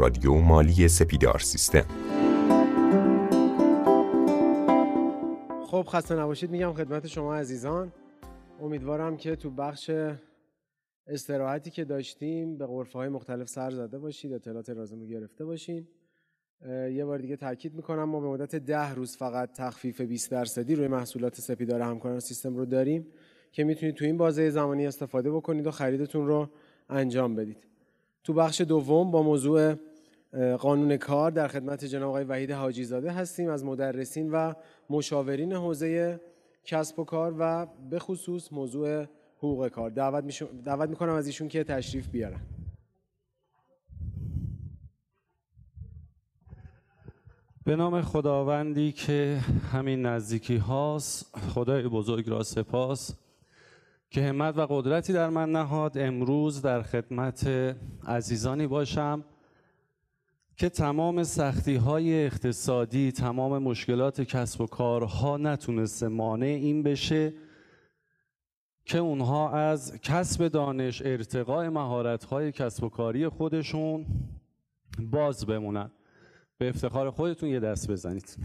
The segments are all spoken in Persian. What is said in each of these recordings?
رادیو مالی سپیدار سیستم. خب خسته نباشید. میگم خدمت شما عزیزان. امیدوارم که تو بخش استراحتی که داشتیم به غرفه های مختلف سر زده باشید اطلاعات لازم رو گرفته باشین. یه بار دیگه تاکید می‌کنم ما به مدت ده روز فقط تخفیف 20 درصدی روی محصولات سپیدار همکاران سیستم رو داریم که می‌تونید تو این بازه زمانی استفاده بکنید و خریدتون رو انجام بدید. تو بخش دوم با موضوع قانون کار در خدمت جناب آقای وحید حاجی زاده هستیم از مدرسین و مشاورین حوزه کسب و کار و به خصوص موضوع حقوق کار. دعوت, دعوت می‌کنم از ایشون که تشریف بیارن. به نام خداوندی که همین نزدیکی هاست خدای بزرگ را سپاس که همت و قدرتی در من نهاد. امروز در خدمت عزیزانی باشم. که تمام سختی های اقتصادی تمام مشکلات کسب و کارها نتونسته مانع این بشه که اونها از کسب دانش ارتقاء مهارت های کسب و کاری خودشون باز بمونن. به افتخار خودتون یه دست بزنید.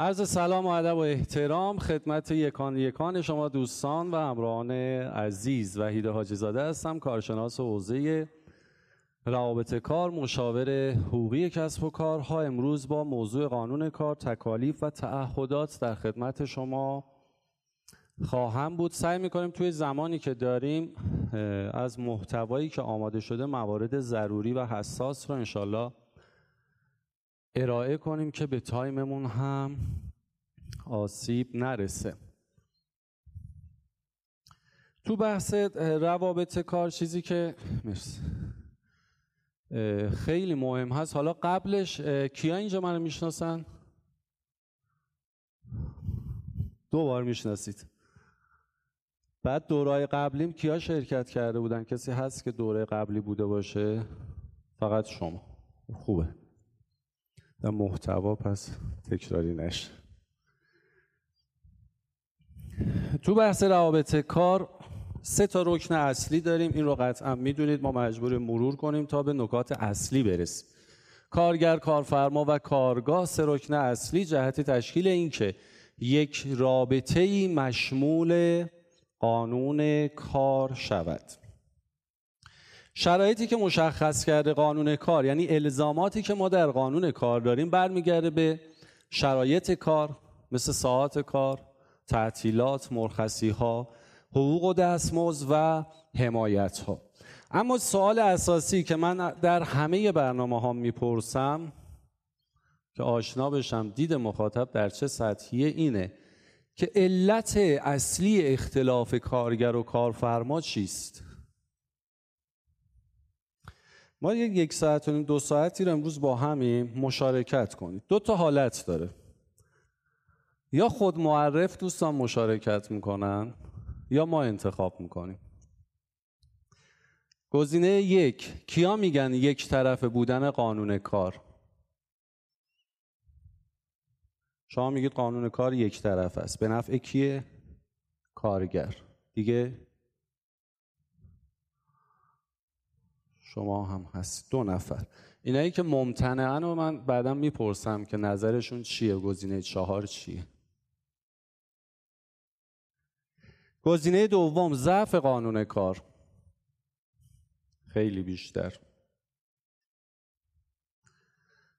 عرض سلام و ادب و احترام خدمت یکان یکان شما دوستان و همراهان عزیز وحید حاجی زاده هستم کارشناس حوزه روابط کار مشاور حقوقی کسب و کارها. امروز با موضوع قانون کار تکالیف و تعهدات در خدمت شما خواهم بود. سعی می‌کنیم توی زمانی که داریم از محتوایی که آماده شده موارد ضروری و حساس رو انشالله ارائه کنیم که به تایممون هم آسیب نرسه. تو بحث روابط کار چیزی که خیلی مهم هست. حالا قبلش کیا اینجا منو می‌شناسن؟ دو بار می‌شناسید. بعد دورای قبلیم کیا شرکت کرده بودن؟ کسی هست که دوره قبلی بوده باشه؟ فقط شما. خوبه. در محتوا پس تکراری نشه. تو بحث روابط کار سه تا رکن اصلی داریم. این رو قطعا می‌دونید. ما مجبور مرور کنیم تا به نکات اصلی برسیم. کارگر کارفرما و کارگاه سه رکن اصلی جهت تشکیل این که یک رابطه مشمول قانون کار شود. شرایطی که مشخص کرده قانون کار یعنی الزاماتی که ما در قانون کار داریم برمیگرده به شرایط کار مثل ساعت کار تعطیلات مرخصی ها حقوق و دستمزد و حمایت ها اما سوال اساسی که من در همه برنامه ها می‌پرسم که آشنا بشم دید مخاطب در چه سطحیه اینه که علت اصلی اختلاف کارگر و کارفرما چیست؟ ما یک ساعت و دو ساعتی رو امروز با همیم مشارکت کنید دو تا حالت داره. یا خود معرف دوستان مشارکت می‌کنن یا ما انتخاب می‌کنیم. گزینه یک کیا میگن یک طرف بودن قانون کار؟ شما میگید قانون کار یک طرف است. به نفع کیه؟ کارگر. دیگه شما هم هست. دو نفر. اینایی که ممتنعن و من بعدا می‌پرسم که نظرشون چیه؟ گزینه چهار چیه؟ گزینه دوم ضعف قانون کار. خیلی بیشتر.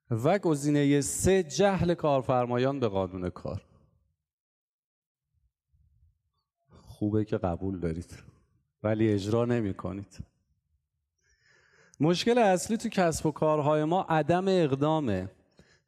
و گزینه سه جهل کارفرمایان به قانون کار. خوبه که قبول دارید ولی اجرا نمی کنید مشکل اصلی تو کسب و کارهای ما عدم اقدامه.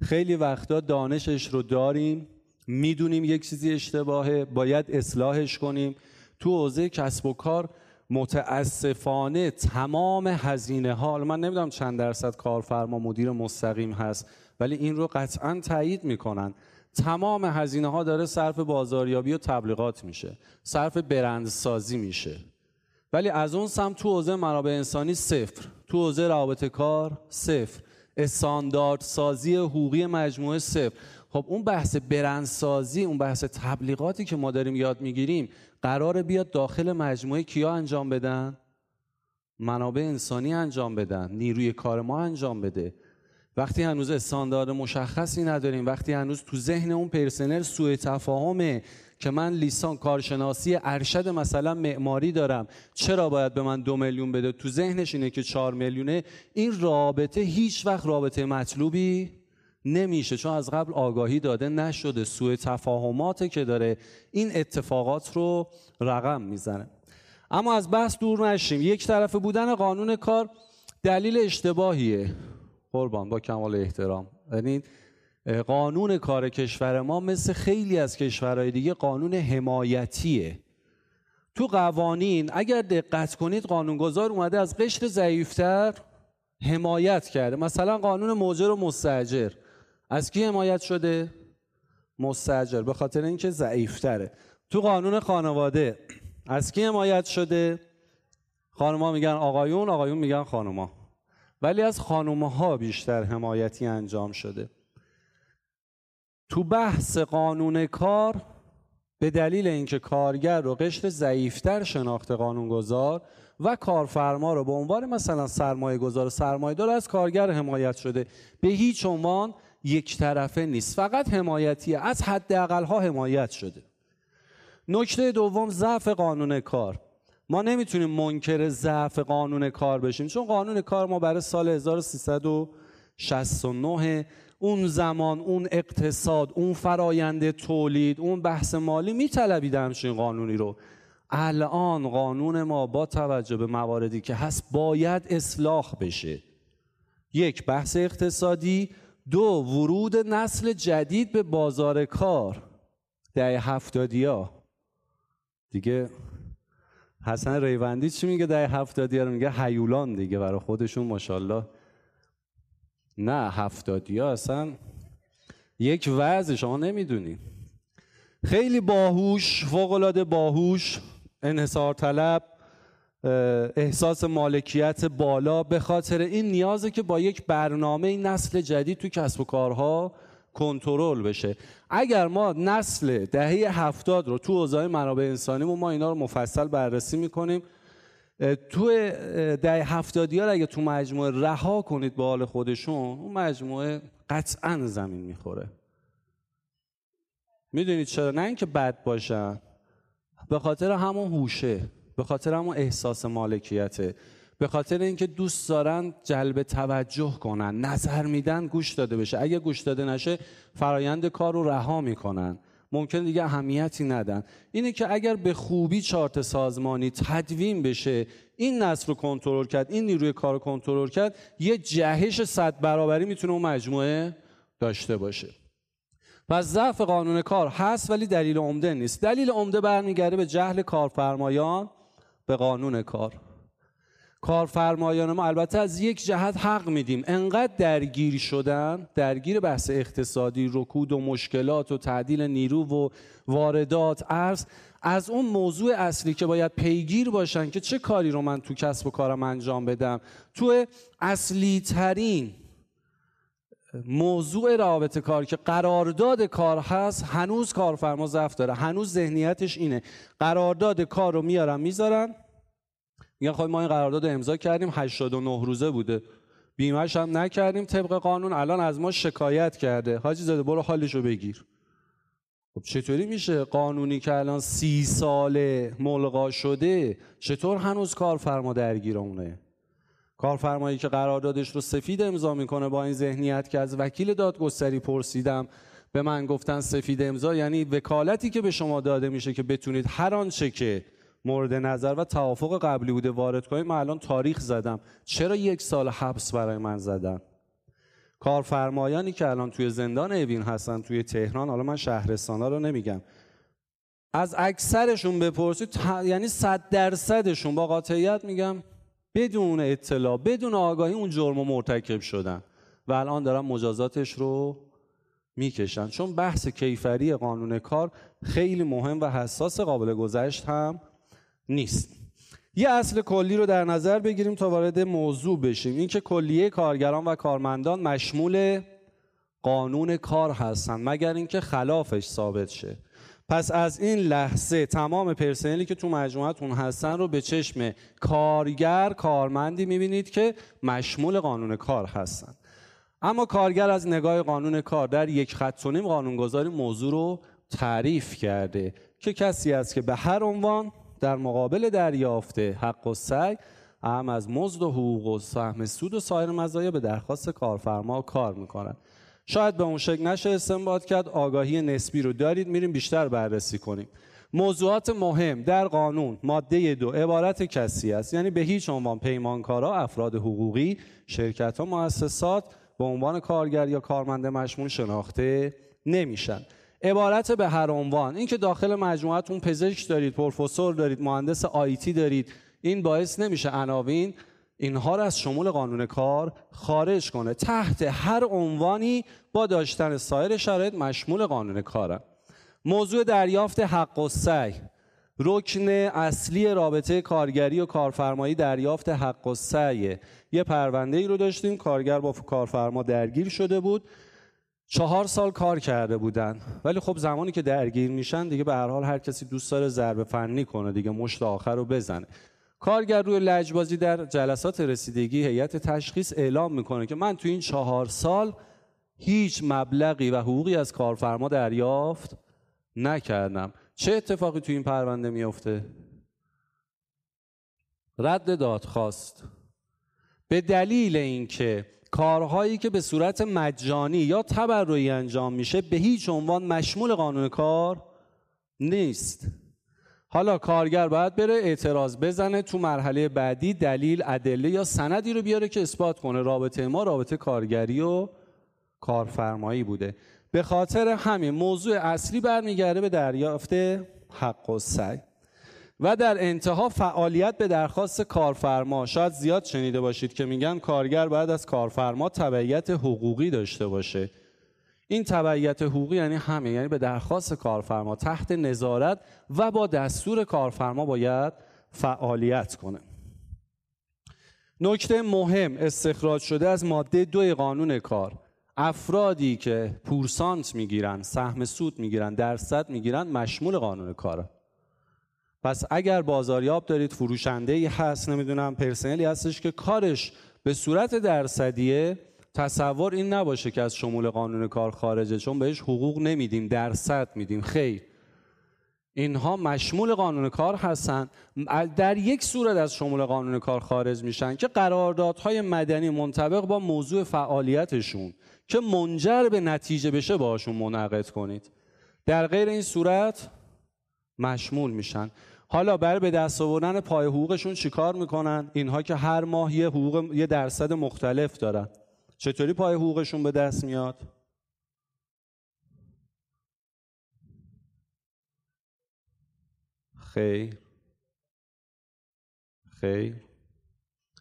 خیلی وقتا دانشش رو داریم می‌دونیم یک چیزی اشتباهه باید اصلاحش کنیم. تو حوزه کسب و کار متاسفانه تمام هزینه ها من نمی‌دونم چند درصد کارفرما مدیر مستقیم هست ولی این رو قطعا تایید می‌کنن. تمام هزینه ها داره صرف بازاریابی و تبلیغات میشه. صرف برندسازی میشه. ولی از اون سمت تو حوزه منابع انسانی صفر. تو حوزه رابطه کار صفر. استاندارد سازی حقوقی مجموعه صفر. خب اون بحث برندسازی اون بحث تبلیغاتی که ما داریم یاد می‌گیریم قرار بیاد داخل مجموعه کیا انجام بدن؟ منابع انسانی انجام بدن. نیروی کار ما انجام بده. وقتی هنوز استاندارد مشخصی نداریم وقتی هنوز تو ذهن اون پرسنل سوء تفاهمه که من لیسان کارشناسی ارشد مثلا معماری دارم. چرا باید به من دو میلیون بده؟ تو ذهنش اینه که چهار میلیونه. این رابطه هیچ وقت رابطه مطلوبی نمیشه چون از قبل آگاهی داده نشده. سوء تفاهماته که داره این اتفاقات رو رقم می‌زنه. اما از بحث دور نشیم. یک طرفه بودن قانون کار دلیل اشتباهیه. قربان با کمال احترام. یعنی قانون کار کشور ما مثل خیلی از کشورهای دیگه قانون حمایتیه. تو قوانین اگر دقت کنید قانونگذار اومده از قشر ضعیفتر حمایت کرده. مثلا قانون موجر و مستجر از کی حمایت شده؟ مستجر به خاطر اینکه ضعیفتره. تو قانون خانواده از کی حمایت شده؟ خانوما میگن آقایون آقایون میگن خانوما. ولی از خانومها بیشتر حمایتی انجام شده. تو بحث قانون کار به دلیل اینکه کارگر رو قشر ضعیفتر شناخته قانونگذار و کارفرما رو به عنوان مثلا سرمایه گذار سرمایه دار از کارگر حمایت شده به هیچ عنوان یک طرفه نیست. فقط حمایتیه از حداقل ها حمایت شده. نکته دوم ضعف قانون کار. ما نمی‌تونیم منکر ضعف قانون کار بشیم چون قانون کار ما برای سال 1369 اون زمان اون اقتصاد اون فرایند تولید اون بحث مالی میطلبید همچین قانونی رو. الان قانون ما با توجه به مواردی که هست باید اصلاح بشه. یک بحث اقتصادی. دو ورود نسل جدید به بازار کار. ده هفتادیا دیگه حسن ریوندی چی میگه؟ ده هفتادیا رو میگه هیولان دیگه برای خودشون ماشاءالله. نه هفتادیا اصلا یک وضع شما نمی‌دونی. خیلی باهوش فوقالعاده باهوش انحصار طلب احساس مالکیت بالا به خاطر این نیازه که با یک برنامه این نسل جدید تو کسب و کارها کنترل بشه. اگر ما نسل دهه هفتاد رو تو حوزه منابع انسانی ما اینا رو مفصل بررسی می‌کنیم. تو دهه هفتادی ها اگه تو مجموعه رها کنید به حال خودشون اون مجموعه قطعا زمین می‌خوره. می‌دونید چرا؟ نه اینکه بد باشن. به خاطر همون هوشه به خاطر همون احساس مالکیته به خاطر اینکه دوست دارن جلب توجه کنن نظر میدن گوش داده بشه. اگه گوش داده نشه فرایند کار رو رها می‌کنن. ممکن دیگه اهمیتی ندن. اینه که اگر به خوبی چارت سازمانی تدوین بشه این نسل رو کنترل کرد این نیروی کار رو کنترل کرد یه جهش صد برابری می‌تونه اون مجموعه داشته باشه. پس ضعف قانون کار هست ولی دلیل عمده نیست. دلیل عمده برمیگرده به جهل کارفرمایان به قانون کار. کارفرمایان ما البته از یک جهت حق میدیم. انقدر درگیر شدن درگیر بحث اقتصادی رکود و مشکلات و تعدیل نیرو و واردات ارز از اون موضوع اصلی که باید پیگیر باشن که چه کاری رو من تو کسب و کارم انجام بدم. تو اصلی ترین موضوع رابطه کار که قرارداد کار هست هنوز کارفرما ضعف داره. هنوز ذهنیتش اینه. قرارداد کار رو میارن می‌ذارن. میگن خب ما این قرارداد امضا کردیم 89 روزه بوده. بیمهش هم نکردیم طبق قانون الان از ما شکایت کرده. حاجی زاده برو حالشو بگیر. خب چطوری میشه؟ قانونی که الان سی ساله ملغا شده چطور هنوز کارفرما درگیر اونه؟ کارفرمایی که قراردادش رو سفید امضا می‌کنه با این ذهنیت که از وکیل دادگستری پرسیدم به من گفتن سفید امضا یعنی وکالتی که به شما داده میشه که بتونید هر آنچه که مورد نظر و توافق قبلی بوده وارد کنید من الان تاریخ زدم. چرا یک سال حبس برای من زدن؟ کارفرمایانی که الان توی زندان اوین هستن توی تهران حالا من شهرستانا رو نمیگم. از اکثرشون بپرسید یعنی صد درصدشون با قاطعیت میگم بدون اطلاع بدون آگاهی اون جرم و مرتکب شدن. و الان دارن مجازاتش رو می‌کشن. چون بحث کیفری قانون کار خیلی مهم و حساس قابل گذشت هم نیست. یه اصل کلی رو در نظر بگیریم تا وارد موضوع بشیم. اینکه کلیه کارگران و کارمندان مشمول قانون کار هستن مگر اینکه خلافش ثابت شه. پس از این لحظه تمام پرسنلی که تو مجموعتون هستن رو به چشم کارگر کارمندی می‌بینید که مشمول قانون کار هستن. اما کارگر از نگاه قانون کار در یک خط و نیم قانونگذاری موضوع رو تعریف کرده که کسی است که به هر عنوان در مقابل دریافت حق و سعی هم از مزد و حقوق و سهم سود و سایر مزایا به درخواست کارفرما کار می‌کنن. شاید به اون شکل نشه استنباط کرد آگاهی نسبی رو دارید میریم بیشتر بررسی کنیم. موضوعات مهم در قانون ماده دو عبارت کسی است. یعنی به هیچ عنوان پیمانکارا افراد حقوقی شرکت ها مؤسسات به عنوان کارگر یا کارمند مشمول شناخته نمیشن. عبارت به هر عنوان. اینکه داخل مجموعتون پزشک دارید پروفسور دارید مهندس آیتی دارید این باعث نمیشه عناوین اینها را از شمول قانون کار خارج کنه. تحت هر عنوانی با داشتن سایر شرایط مشمول قانون کاره. موضوع دریافت حق و سعی. رکن اصلی رابطه کارگری و کارفرمایی دریافت حق و سعی یه پرونده ای رو داشتیم کارگر با کارفرما درگیر شده بود. چهار سال کار کرده بودن. ولی خب زمانی که درگیر میشن دیگه به هر حال هر کسی دوست داره ضربه فنی کنه دیگه مشت آخر رو بزنه. کارگر روی لجبازی در جلسات رسیدگی هیئت تشخیص اعلام می‌کنه که من تو این چهار سال هیچ مبلغی و حقوقی از کارفرما دریافت نکردم. چه اتفاقی تو این پرونده میفته رد دادخواست. به دلیل اینکه کارهایی که به صورت مجانی یا تبرعی انجام میشه به هیچ عنوان مشمول قانون کار نیست. حالا کارگر باید بره اعتراض بزنه تو مرحله بعدی دلیل ادله یا سندی رو بیاره که اثبات کنه. رابطه ما رابطه کارگری و کارفرمایی بوده. به خاطر همین موضوع اصلی برمیگرده به دریافت حق و سعی. و در انتها فعالیت به درخواست کارفرما شاید زیاد شنیده باشید که میگن کارگر باید از کارفرما تبعیت حقوقی داشته باشه. این تبعیت حقوقی یعنی همه یعنی به درخواست کارفرما تحت نظارت و با دستور کارفرما باید فعالیت کنه. نکته مهم استخراج شده از ماده دو قانون کار. افرادی که پورسانت می‌گیرن سهم سود می‌گیرن درصد می‌گیرن مشمول قانون کاره. پس اگر بازاریاب دارید فروشنده ای هست نمی‌دونم پرسنلی هستش که کارش به صورت درصدیه تصور این نباشه که از شمول قانون کار خارجه چون بهش حقوق نمیدیم درصد میدیم. خیر. اینها مشمول قانون کار هستن. در یک صورت از شمول قانون کار خارج میشن که قراردادهای مدنی منطبق با موضوع فعالیتشون که منجر به نتیجه بشه باشون منعقد کنید. در غیر این صورت مشمول میشن. حالا برای به دست آوردن پای حقوقشون چیکار می‌کنن؟ اینها که هر ماه یه حقوق یه درصد مختلف دارن. چطوری پای حقوقشون به دست میاد؟ خیر. خیر.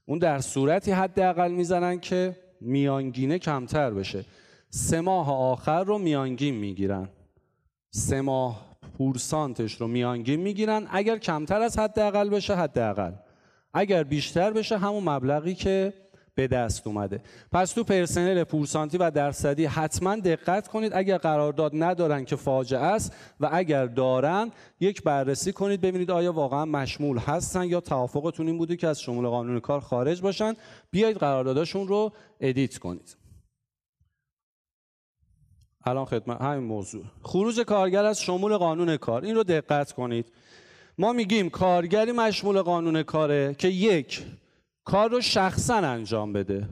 اون در صورتی حداقل می‌زنن که میانگینه کمتر بشه. سه ماه آخر رو میانگین می‌گیرن. سه ماه پورسانتش رو میانگین می‌گیرن. اگر کمتر از حداقل بشه حداقل. اگر بیشتر بشه همون مبلغی که به دست اومده. پس تو پرسنل پورسانتی و درصدی حتما دقت کنید. اگر قرارداد ندارن که فاجعه است و اگر دارن یک بررسی کنید ببینید آیا واقعا مشمول هستن یا توافقتون این بوده که از شمول قانون کار خارج باشن. بیایید قراردادشون رو ادیت کنید. الان خدمت همین موضوع. خروج کارگر از شمول قانون کار. این رو دقت کنید. ما میگیم کارگری مشمول قانون کاره که یک کار رو شخصا انجام بده.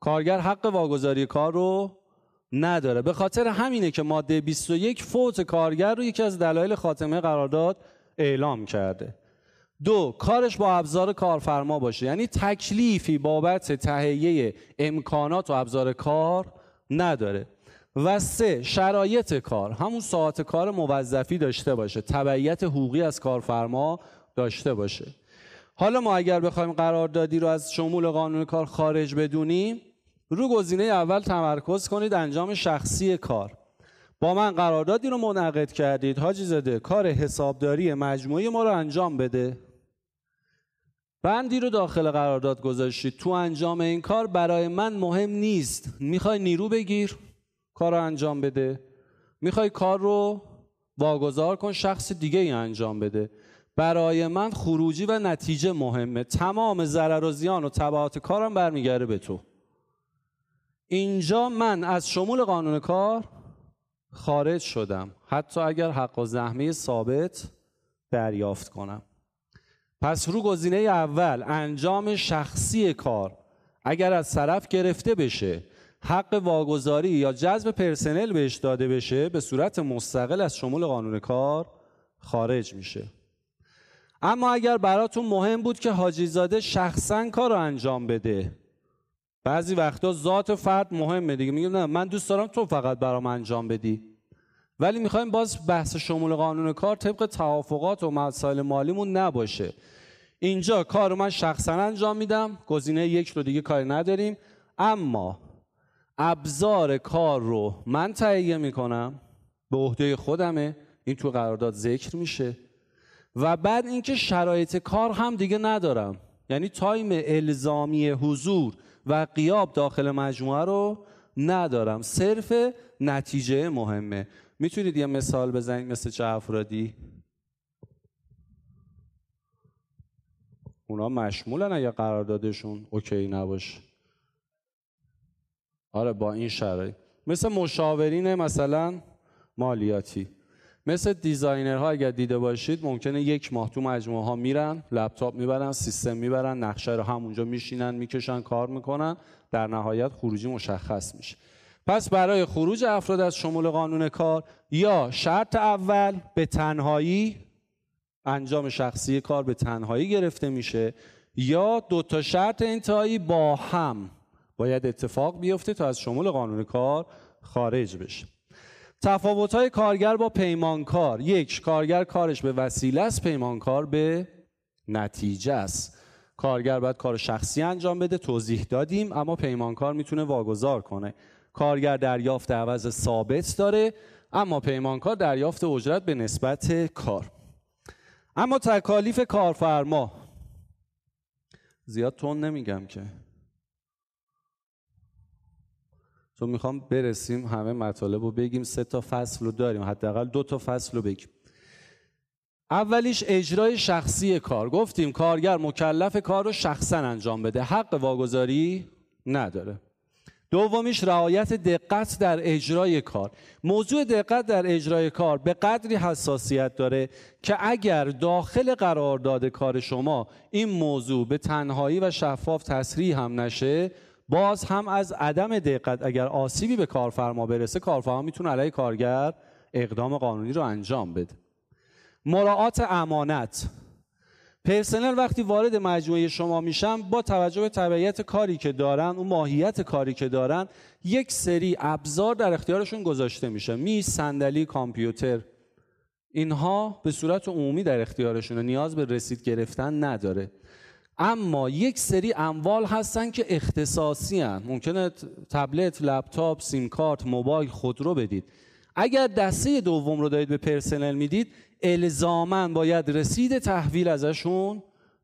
کارگر حق واگذاری کار رو نداره. به خاطر همینه که ماده 21 فوت کارگر رو یکی از دلایل خاتمه قرارداد اعلام کرده. دو کارش با ابزار کارفرما باشه. یعنی تکلیفی بابت تهیه امکانات و ابزار کار نداره. و سه شرایط کار. همون ساعت کار موظفی داشته باشه. تبعیت حقوقی از کارفرما داشته باشه. حالا ما اگر بخوایم قراردادی رو از شمول قانون کار خارج بدونیم رو گزینه اول تمرکز کنید انجام شخصی کار. با من قراردادی رو منعقد کردید. حاجی زده کار حسابداری مجموعی ما رو انجام بده. بندی رو داخل قرارداد گذاشتید. تو انجام این کار برای من مهم نیست. می‌خوای نیرو بگیر. کار رو انجام بده. می‌خوای کار رو واگذار کن شخص دیگه ای انجام بده. برای من خروجی و نتیجه مهمه. تمام ضرر و زیان و تبعات کارم برمیگرده به تو. اینجا من از شمول قانون کار خارج شدم. حتی اگر حق و زحمه ثابت دریافت کنم. پس رو گزینه اول انجام شخصی کار. اگر از طرف گرفته بشه حق واگذاری یا جذب پرسنل بهش داده بشه به صورت مستقل از شمول قانون کار خارج میشه. اما اگر براتون مهم بود که حاجی زاده شخصا کار رو انجام بده. بعضی وقتا ذات فرد مهمه دیگه. میگم نه من دوست دارم تو فقط برام انجام بدی. ولی می‌خوایم باز بحث شمول قانون کار طبق توافقات و مسائل مالیمون نباشه. اینجا کار من شخصا انجام میدم. گزینه یک رو دیگه کاری نداریم. اما ابزار کار رو من تهیه می‌کنم. به عهده خودمه. این تو قرارداد ذکر میشه. و بعد اینکه شرایط کار هم دیگه ندارم. یعنی تایم الزامی حضور و قیاب داخل مجموعه رو ندارم. صرف نتیجه مهمه. می‌تونید یه مثال بزنید مثل چه افرادی؟ اونا مشمولن اگه قراردادشون okay نباشه. آره با این شرایط. مثل مشاورین مثلا مالیاتی. مثل designer ها اگر دیده باشید ممکنه یک ماه تو مجموعه ها میرن لپتاپ می‌برن سیستم می‌برن نقشه رو همونجا میشینن می‌کشن کار می‌کنن در نهایت خروجی مشخص میشه. پس برای خروج افراد از شمول قانون کار یا شرط اول به تنهایی انجام شخصی کار به تنهایی گرفته میشه یا دو تا شرط انتهایی با هم. باید اتفاق بیفته تا از شمول قانون کار خارج بشه. تفاوت های کارگر با پیمانکار. یک کارگر کارش به وسیله است پیمانکار به نتیجه است. کارگر باید کار شخصی انجام بده توضیح دادیم اما پیمانکار می‌تونه واگذار کنه. کارگر دریافت عوض ثابت داره اما پیمانکار دریافت اجرت به نسبت کار. اما تکالیف کارفرما. زیاد تون نمیگم که. تو می‌خوام برسیم همه مطالب رو بگیم سه تا فصل رو داریم حداقل دو تا فصل رو بگیم. اولیش اجرای شخصی کار. گفتیم کارگر مکلف کار رو شخصا انجام بده. حق واگذاری نداره. دومیش رعایت دقت در اجرای کار. موضوع دقت در اجرای کار به قدری حساسیت داره که اگر داخل قرارداد کار شما این موضوع به تنهایی و شفاف تصریح هم نشه باز هم از عدم دقت اگر آسیبی به کارفرما برسه کارفرما می‌تونه علیه کارگر اقدام قانونی رو انجام بده. مراعات امانت. پرسنل وقتی وارد مجموعه شما میشن با توجه به طبیعت کاری که دارن اون ماهیت کاری که دارن یک سری ابزار در اختیارشون گذاشته میشه. می صندلی کامپیوتر. اینها به صورت عمومی در اختیارشونه نیاز به رسید گرفتن نداره. اما یک سری اموال هستن که اختصاصی هن. ممکنه تبلت، لپتاپ، سیم کارت، موبایل، خودرو بدید. اگر دسته دوم رو دارید به پرسنل می‌دید الزاما باید رسید تحویل ازشون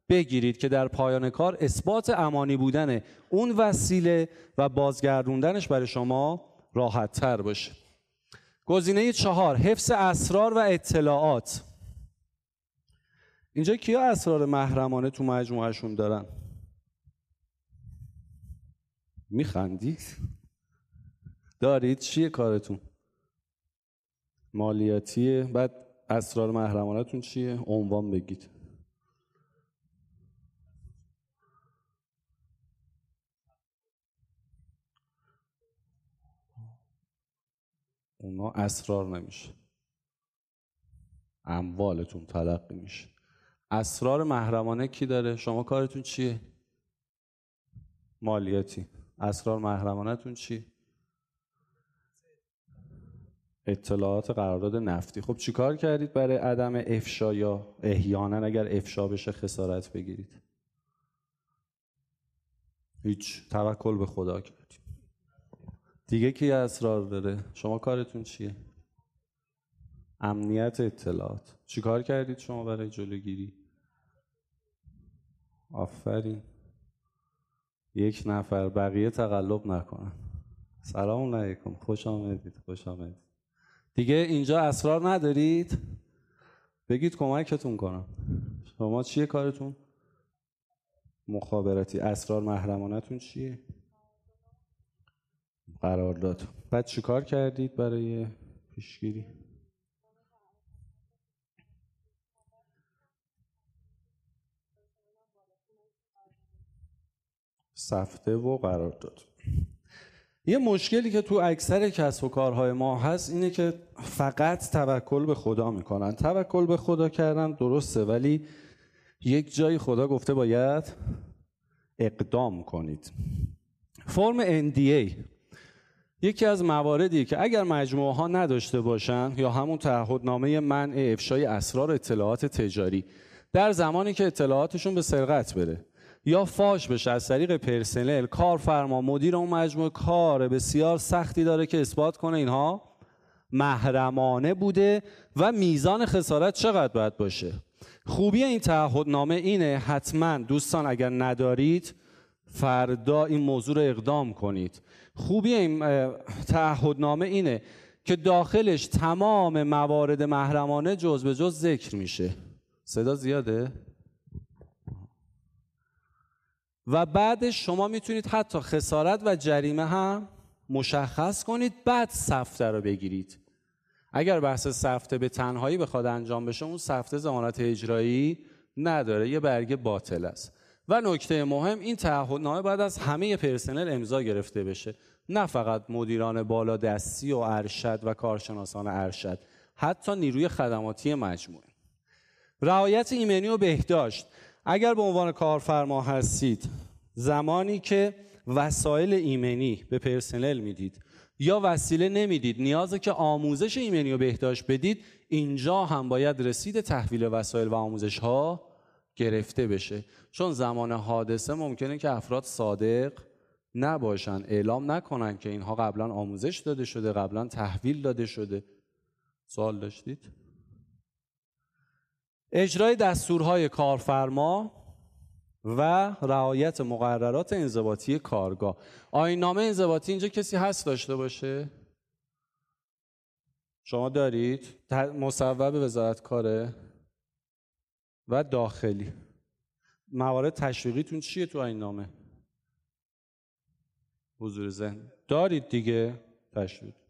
بگیرید که در پایان کار اثبات امانی بودن اون وسیله و بازگردوندنش برای شما راحت تر باشه. گزینه چهار حفظ اسرار و اطلاعات. اینجا کیا اسرار محرمانه تو مجموعهشون دارن؟ میخندید؟ دارید؟ چیه کارتون؟ مالیاتیه؟ بعد اسرار محرمانتون چیه؟ عنوان بگید. اونا اسرار نمیشه. اموالتون تلقی میشه. اسرار محرمانه کی داره؟ شما کارتون چیه؟ مالیاتی. اسرار محرمانتون چی؟ اطلاعات قرارداد نفتی. خب چیکار کردید برای عدم افشا یا احیانا اگر افشا بشه خسارت بگیرید؟ هیچ. توکل به خدا کردید دیگه کی اسرار داره؟ شما کارتون چیه؟ امنیت اطلاعات. چیکار کردید شما برای جلوگیری؟ آفرین. یک نفر بقیه تقلب نکنن. سلام علیکم. خوش آمدید. خوش آمدید. دیگه اینجا اسرار ندارید؟ بگید کمکتون کنم. شما چیه کارتون؟ مخابراتی. اسرار محرمانتون چیه؟ قرارداد. بعد چیکار کردید برای پیشگیری؟ سفته و قرارداد یه مشکلی که تو اکثر کسب و کارهای ما هست اینه که فقط توکل به خدا می‌کنن. توکل به خدا کردن درسته ولی یک جایی خدا گفته باید اقدام کنید. فرم NDA یکی از مواردی که اگر مجموعه ها نداشته باشن یا همون تعهدنامه منع افشای اسرار اطلاعات تجاری در زمانی که اطلاعاتشون به سرقت بره یا فاش بشه. از طریق پرسنل کارفرما مدیر اون مجموعه کار بسیار سختی داره که اثبات کنه. اینها محرمانه بوده و میزان خسارت چقدر باید باشه؟ خوبی این تعهدنامه اینه حتما دوستان اگر ندارید فردا این موضوع رو اقدام کنید. خوبی این تعهدنامه اینه که داخلش تمام موارد محرمانه جز به جز ذکر میشه. صدا زیاده؟ و بعدش شما می‌تونید حتی خسارت و جریمه هم مشخص کنید بعد سفته رو بگیرید. اگر بحث سفته به تنهایی بخواد انجام بشه اون سفته زمانت اجرایی نداره یه برگه باطل است. و نکته مهم این تعهدنامه بعد از همه پرسنل امضا گرفته بشه. نه فقط مدیران بالا دستی و ارشد و کارشناسان ارشد حتی نیروی خدماتی مجموعه. رعایت ایمنی و بهداشت. اگر به عنوان کارفرما هستید زمانی که وسایل ایمنی به پرسنل می‌دید یا وسیله نمی‌دید نیازه که آموزش ایمنی و بهداشت بدید اینجا هم باید رسید تحویل وسایل و آموزش ها گرفته بشه چون زمان حادثه ممکنه که افراد صادق نباشن اعلام نکنن که اینها قبلا آموزش داده شده قبلا تحویل داده شده سوال داشتید؟ اجرای دستورهای کارفرما و رعایت مقررات انضباطی کارگاه. آینامه انضباطی اینجا کسی هست داشته باشه؟ شما دارید. مصوب وزارت کاره و داخلی. موارد تشویقیتون چیه تو آینامه حضور ذهن. دارید دیگه؟ تشویق.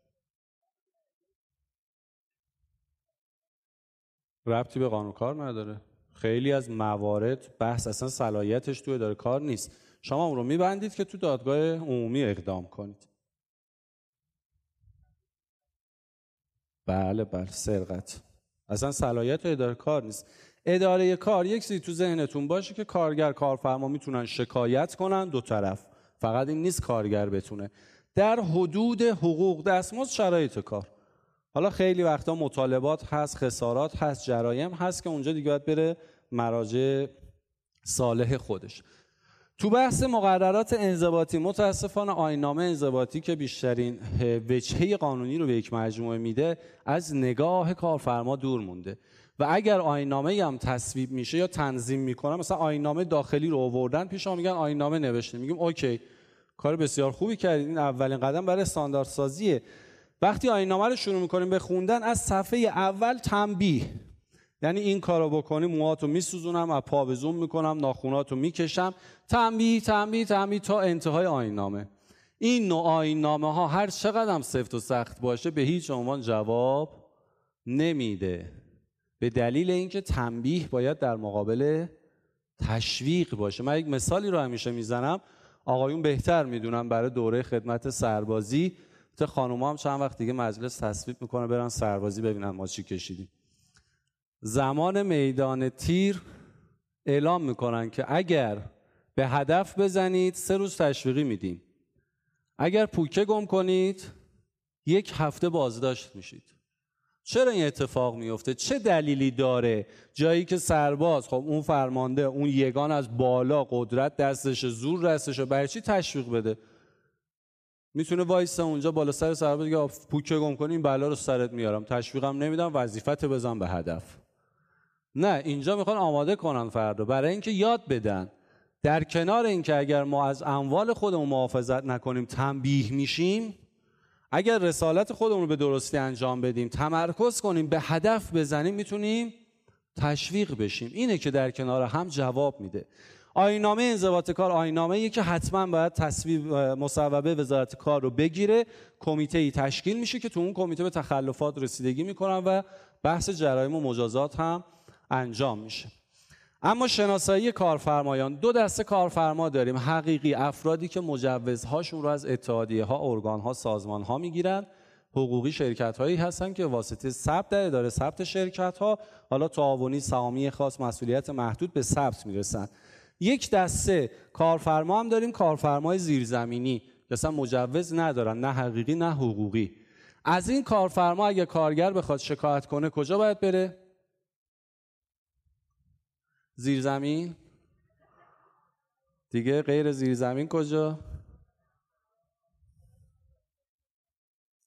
ربطی به قانون کار نداره. خیلی از موارد بحث اصلا صلاحیتش تو اداره کار نیست. شما اون رو میبندید که تو دادگاه عمومی اقدام کنید. بله بله سرقت. اصلا صلاحیت اداره کار نیست. اداره کار یک چیزی تو ذهنتون باشه که کارگر کارفرما می‌تونن شکایت کنن دو طرف. فقط این نیست کارگر بتونه. در حدود حقوق دستمزد شرایط کار. حالا خیلی وقتا مطالبات هست خسارات هست جرایم هست که اونجا دیگه باید بره مراجع صالح خودش. تو بحث مقررات انضباطی متاسفانه آینامه انضباطی که بیشترین وجهه قانونی رو به یک مجموعه میده از نگاه کارفرما دور مونده. و اگر آینامه هم تصویب میشه یا تنظیم می‌کنن مثلا آینامه داخلی رو آوردن پیش میگن آینامه نوشته. میگیم اوکی کار بسیار خوبی کردید این اولین قدم برای استانداردسازیه. وقتی آینامه رو شروع می‌کنیم به خوندن از صفحه اول تنبیه. یعنی این کارو بکنی موهاتو میسوزونم از پا به زوم می‌کنم ناخوناتو می‌کشم. تنبیه تنبیه تنبیه تا انتهای آینامه این نوع آینامه ها هر چقدر هم سفت و سخت باشه به هیچ عنوان جواب نمیده. به دلیل اینکه تنبیه باید در مقابل تشویق باشه. من یک مثالی رو همیشه می‌زنم. آقایون بهتر می‌دونم برای دوره خدمت سربازی تا خانوما هم چند وقت دیگه مجلس تصویب می‌کنه برن سربازی ببینن ما چی کشیدیم. زمان میدان تیر اعلام می‌کنن که اگر به هدف بزنید سه روز تشویقی میدیم. اگر پوکه گم کنید یک هفته بازداشت میشید. چرا این اتفاق میفته چه دلیلی داره؟ جایی که سرباز خب اون فرمانده اون یگان از بالا قدرت دستش زور دستش برای چی تشویق بده؟ می‌تونه وایسه اونجا بالا سر سرباز بگه پوکه گم کنی این بلا رو سرت میارم. تشویقم نمیدم وظیفت بزن به هدف. نه اینجا می‌خوان آماده کنن فردا. برای اینکه یاد بدن. در کنار اینکه اگر ما از اموال خودمون محافظت نکنیم تنبیه میشیم اگر رسالت خودمون رو به درستی انجام بدیم تمرکز کنیم به هدف بزنیم می‌تونیم تشویق بشیم. اینه که در کنار هم جواب میده. آینامه انضباط کار آینامه ای که حتما باید تصویب مصوبه وزارت کار رو بگیره. کمیته ای تشکیل میشه که تو اون کمیته به تخلفات رسیدگی می‌کنن و بحث جرایم و مجازات هم انجام میشه. اما شناسایی کارفرمایان دو دسته کارفرما داریم. حقیقی افرادی که مجوزهاشون رو از اتحادیه ها ارگان ها سازمان ها می‌گیرن. حقوقی شرکت هایی هستن که واسطه ثبت در اداره ثبت شرکت ها حالا تعاونی سهامی خاص مسئولیت محدود به ثبت می‌رسن. یک دسته کارفرما هم داریم کارفرمای زیرزمینی. اصلا مجوز ندارن نه حقیقی نه حقوقی. از این کارفرما اگه کارگر بخواد شکایت کنه کجا باید بره؟ زیرزمین؟ دیگه غیر زیرزمین کجا؟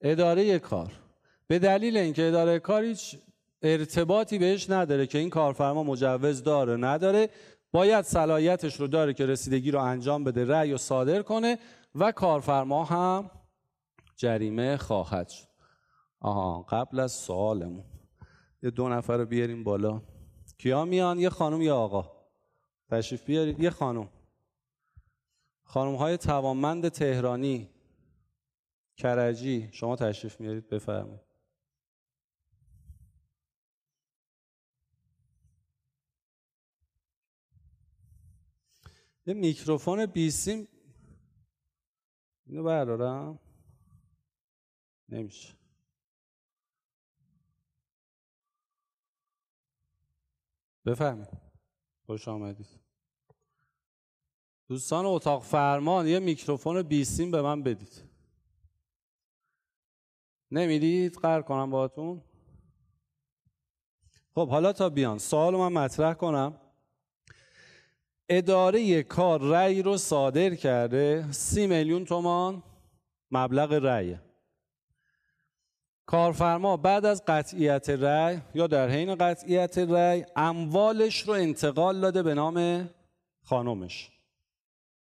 اداره کار. به دلیل اینکه اداره کار هیچ ارتباطی بهش نداره که این کارفرما مجوز داره نداره. باید صلاحیتش رو داره که رسیدگی رو انجام بده رأی و صادر کنه و کارفرما هم جریمه خواهد شد. آها قبل از سوالمون یه دو نفر رو بیاریم بالا. کیا میان؟ یه خانم یا آقا؟ تشریف بیارید. یه خانم. خانم های توانمند تهرانی کرجی. شما تشریف میارید بفرمایید. یه میکروفون بیسیم. اینو بردارم. نمیشه. بفهمید خوش آمدید. دوستان اتاق فرمان یه میکروفون بیسیم به من بدید. نمی‌دید؟ قرار کنم باهاتون. خب حالا تا بیان. سوال من مطرح کنم. اداره کار رأی رو صادر کرده. سی میلیون تومان مبلغ رأی کارفرما بعد از قطعیت رأی یا در حین قطعیت رأی اموالش رو انتقال داده به نام خانمش.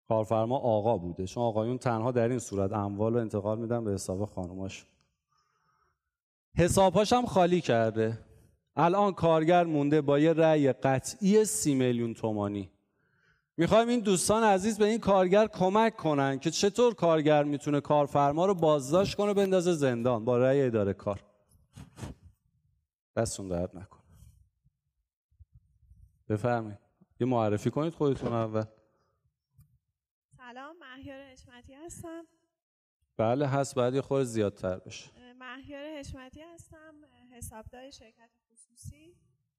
کارفرما آقا بوده. چون آقایون تنها در این صورت اموال رو انتقال میدن به حساب خانماش. حسابهاش هم خالی کرده. الان کارگر مونده با یه رأی قطعی سی میلیون تومانی. می‌خوایم این دوستان عزیز به این کارگر کمک کنن که چطور کارگر می‌تونه کارفرما رو بازداشت کنه بندازه زندان. با رأی اداره کار. دستون درد نکنه. بفرمایید. یه معرفی کنید خودتون اول. سلام مهیار حشمتی هستم. بله هست. بعد یه خورده زیادتر بشه. مهیار حشمتی هستم حسابدار شرکت خصوصی.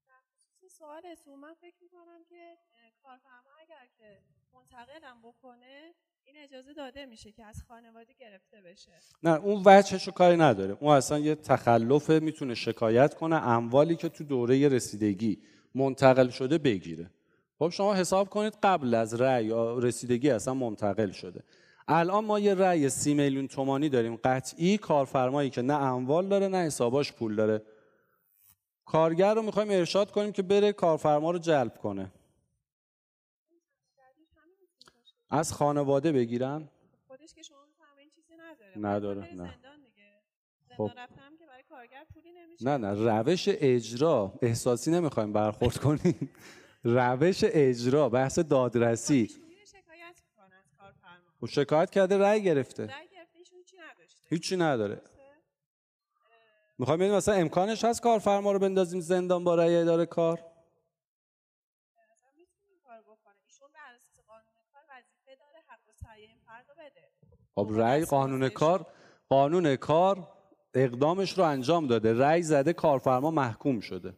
در خصوص سوالتون من فکر می‌کنم که کارفرما اگر که منتقلم بکنه این اجازه داده میشه که از خانواده گرفته بشه. نه اون وجهش رو کاری نداره. اون اصلا یه تخلفه می‌تونه شکایت کنه اموالی که تو دوره رسیدگی منتقل شده بگیره. خب شما حساب کنید قبل از رأی رسیدگی اصلا منتقل شده. الان ما یه رأی سی میلیون تومانی داریم. قطعی کارفرمایی که نه اموال داره نه حساباش پول داره. کارگر رو می‌خوایم ارشاد کنیم که بره کارفرما رو جلب کنه. از خانواده بگیرن؟ خودش که شما این چیزی نداره. نداره، باید بره نه. زندان دیگه. خب. که برای کارگر پولی نمیشه. نه نه. روش اجرا احساسی نمی‌خوایم برخورد کنیم. روش اجرا بحث دادرسی. ایشون میره شکایت می‌کنه از کارفرما. و شکایت کرده رأی گرفته. رأی گرفته ایشون چی نداشته؟ هیچی نداره؟ می‌خوایم ببینیم مثلا امکانش هست کارفرما رو بندازیم زندان با رأی اداره کار مثلا می‌تونه این کار بکنه ایشون بر اساس قانون کار وظیفه داره حق و سعی این فرد رو بده خب رأی قانون کار قانون کار اقدامش رو انجام داده. رأی زده کارفرما محکوم شده.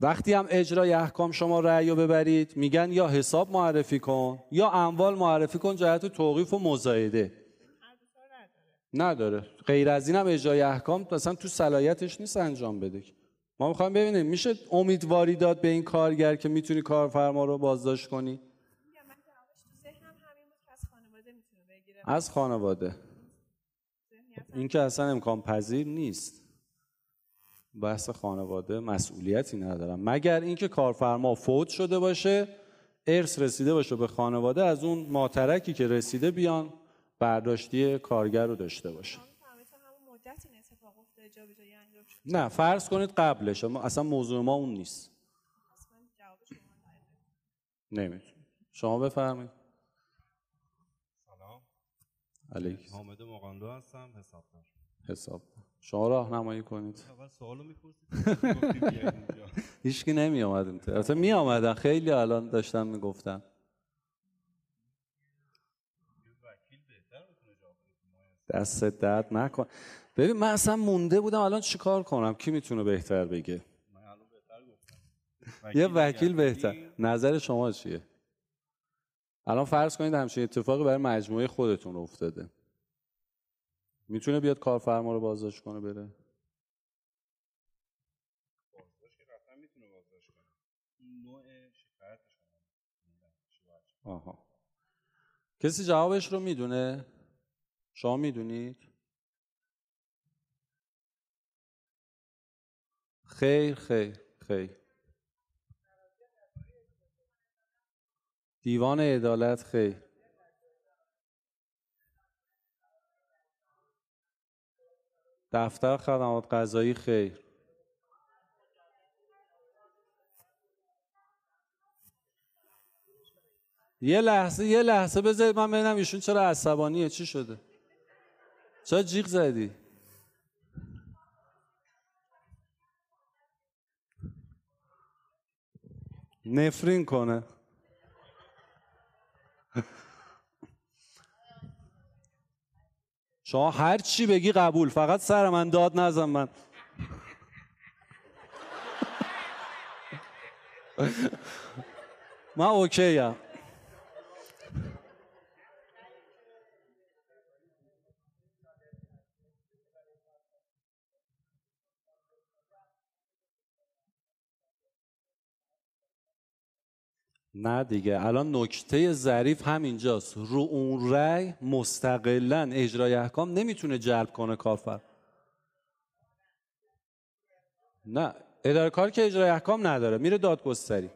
وقتی هم اجرای احکام شما رأی رو ببرید میگن یا حساب معرفی کن یا اموال معرفی کن جهت توقیف و مزایده. نداره. غیر از این هم اجرای احکام مثلا تو صلاحیتش نیست انجام بده. ما می‌خوایم ببینیم میشه امیدواری داد به این کارگر که می‌تونی کارفرما رو بازداشت کنی میگم من جوابش تو ذهنم همین بود که از خانواده می‌تونه بگیره از خانواده. این که اصلا امکان پذیر نیست. بحث خانواده مسئولیتی ندارم. مگر اینکه کارفرما فوت شده باشه ارث رسیده باشه به خانواده از اون ماترکی که رسیده بیان برداشتی کارگر رو داشته باشه. نه فرض کنید قبلش. اصلا موضوع ما اون نیست. نمیتون شما بفرمایید. علیک حامد مقاندو هستم حسابدار. حساب. شما راهنمایی کنید. اول سوالو می‌پرسید هیچکی نمی آمد این طرف. البته می آمدن خیلی الان داشتن می‌گفتن. دست درد نکن. ببین من اصلا مونده بودم الان چیکار کنم؟ کی می‌تونه بهتر بگه؟ من الان بهتر گفتم. یه وکیل بهتر. نظر شما چیه؟ الان فرض کنید همچین اتفاقی برای مجموعه خودتون افتاده. می‌تونه بیاد کارفرما رو بازداشت کنه بره؟ بازداشت که قطعا می‌تونه بازداشت کنه. نوع شکایت شما نمی‌دونم چی باید شه. آها. کسی جوابش رو می‌دونه؟ شما می‌دونید؟ خیر خیر خیر. دیوان عدالت خیر. دفتر خدمات قضایی خیر. یه لحظه یه لحظه بذارید من ببینم ایشون چرا عصبانیه. چی شده؟ چرا جیغ زدی؟ نفرین کنه. شما هر چی بگی قبول فقط سر من داد نزن من. من اوکی ام نه دیگه. الان نکته ظریف همینجاست. رو اون رأی مستقلا اجرای احکام نمی‌تونه جلب کنه کارفر نه. اداره کار که اجرای احکام نداره. میره دادگستری.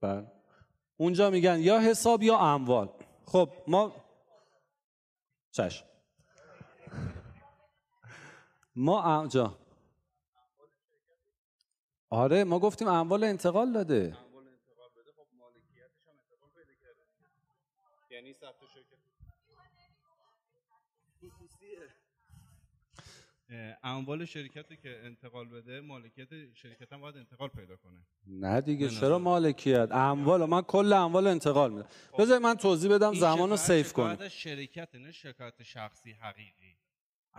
بله. اونجا میگن یا حساب یا اموال. خب ما چشم ما اونجا آره ما گفتیم اموال انتقال داده. اموال انتقال بده خب مالکیتش هم انتقال پیدا کرده. یعنی ثبت شرکت. اه، اموال شرکت رو که انتقال بده مالکیت شرکت هم باید انتقال پیدا کنه. نه دیگه چرا. مالکیت؟ اموال من کل اموال انتقال میدم. بذار من توضیح بدم این زمان رو شکایت- سیف از شرکت نه شکایت شخصی حقیقی.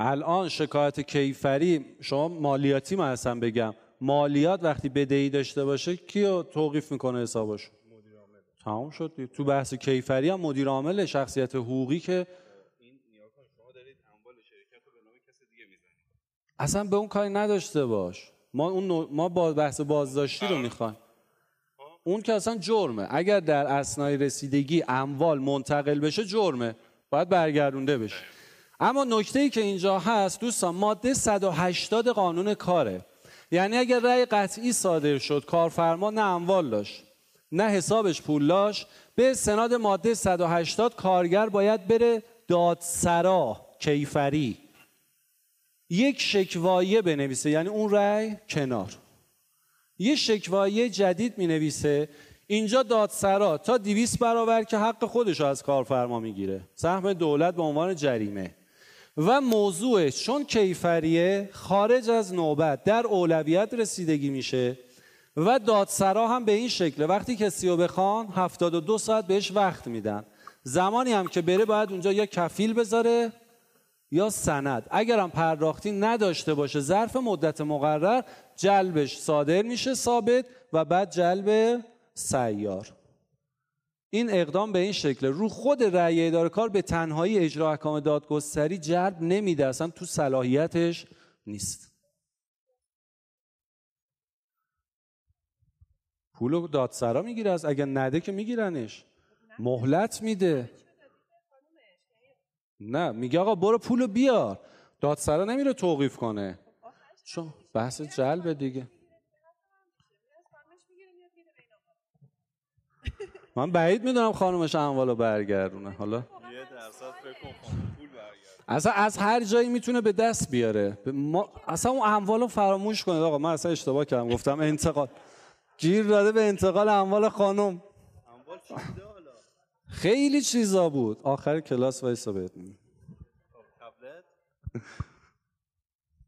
الان شکایت کیفری شما مالیاتی من اصلا بگم. مالیات وقتی بدهی داشته باشه کیو توقیف می‌کنه حسابش تمام شد دیگه. تو بحث کیفری هم مدیر عامل شخصیت حقوقی که این شما دارید اموال شرکت رو به نام کسی دیگه می‌زنید. اصلا به اون کاری نداشته باش. ما اون نوع- ما با بحث بازداشتی رو می‌خوایم. اون که اصلا جرمه. اگر در اسنای رسیدگی اموال منتقل بشه جرمه. باید برگردونده بشه. اما نکته ای که اینجا هست دوستان ماده 180 قانون کاره. یعنی اگر رأی قطعی صادر شد کارفرما نه اموال داشت نه حسابش پول داشت به سناد ماده 180 کارگر باید بره دادسرا کیفری. یک شکوایه بنویسه یعنی اون رأی کنار. یه شکوایه جدید می نویسه اینجا دادسرا تا دیویس برابر که حق خودش از کارفرما می‌گیره. سهم دولت به عنوان جریمه. و موضوعش چون کیفریه خارج از نوبت در اولویت رسیدگی میشه و دادسرا هم به این شکله. وقتی کسی رو بخوان 72 ساعت بهش وقت میدن. زمانی هم که بره باید اونجا یا کفیل بذاره یا سند. اگرم پرداختی نداشته باشه ظرف مدت مقرر جلبش صادر میشه ثابت و بعد جلب سیار. این اقدام به این شکل رو خود رأی اداره کار به تنهایی اجرا احکام دادگستری جلب نمیده اصلا تو صلاحیتش نیست. پولو دادسرا می‌گیره از اگر نده که میگیرنش. مهلت میده. نه میگه آقا برو پولو بیار. دادسرا نمیره توقیف کنه. چون بحث جلب دیگه. من بعید می‌دونم خانومش اموالو برگردونه. حالا؟ یه درصد فکر پول اصلا از هر جایی می‌تونه به دست بیاره. ما... اصلا اون اموال رو فراموش کنید آقا. من اصلا اشتباه کردم. گفتم انتقال. گیر داده به انتقال اموال خانم. خیلی چیزا بود. آخر کلاس وایسا بهت میگم. تبلت؟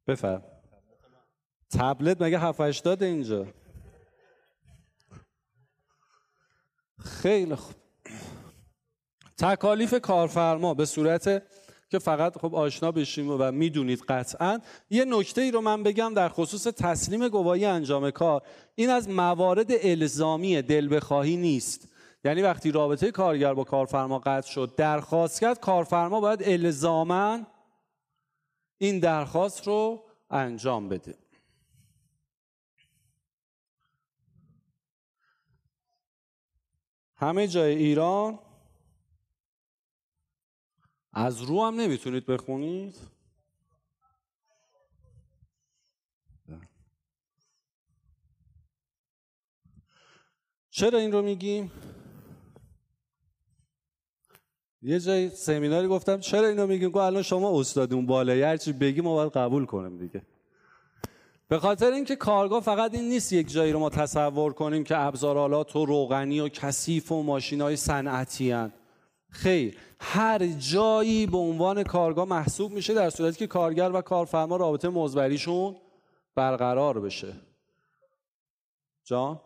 بفرم. تبلت مگه 7 80 اینجا؟ خیلی خوب. تکالیف کارفرما به صورت که فقط خب آشنا بشیم و می‌دونید قطعا. یه نکته ای رو من بگم در خصوص تسلیم گواهی انجام کار. این از موارد الزامی دل بخواهی نیست. یعنی وقتی رابطه کارگر با کارفرما قطع شد درخواست کرد کارفرما باید الزاما این درخواست رو انجام بده. همه جای ایران؟ از رو هم نمی‌تونید بخونید؟ چرا این رو میگیم؟ یه جای سمیناری گفتم چرا اینو میگیم؟ گفت الان شما استادون بالایی هرچی بگی ما باید قبول کنیم دیگه. به خاطر اینکه کارگاه فقط این نیست یک جایی رو ما تصور کنیم که ابزارالات و روغنی و کثیف و ماشین های صنعتی خیر هر جایی به عنوان کارگاه محسوب میشه در صورتی که کارگر و کارفرما رابطه مزبریشون برقرار بشه. جان؟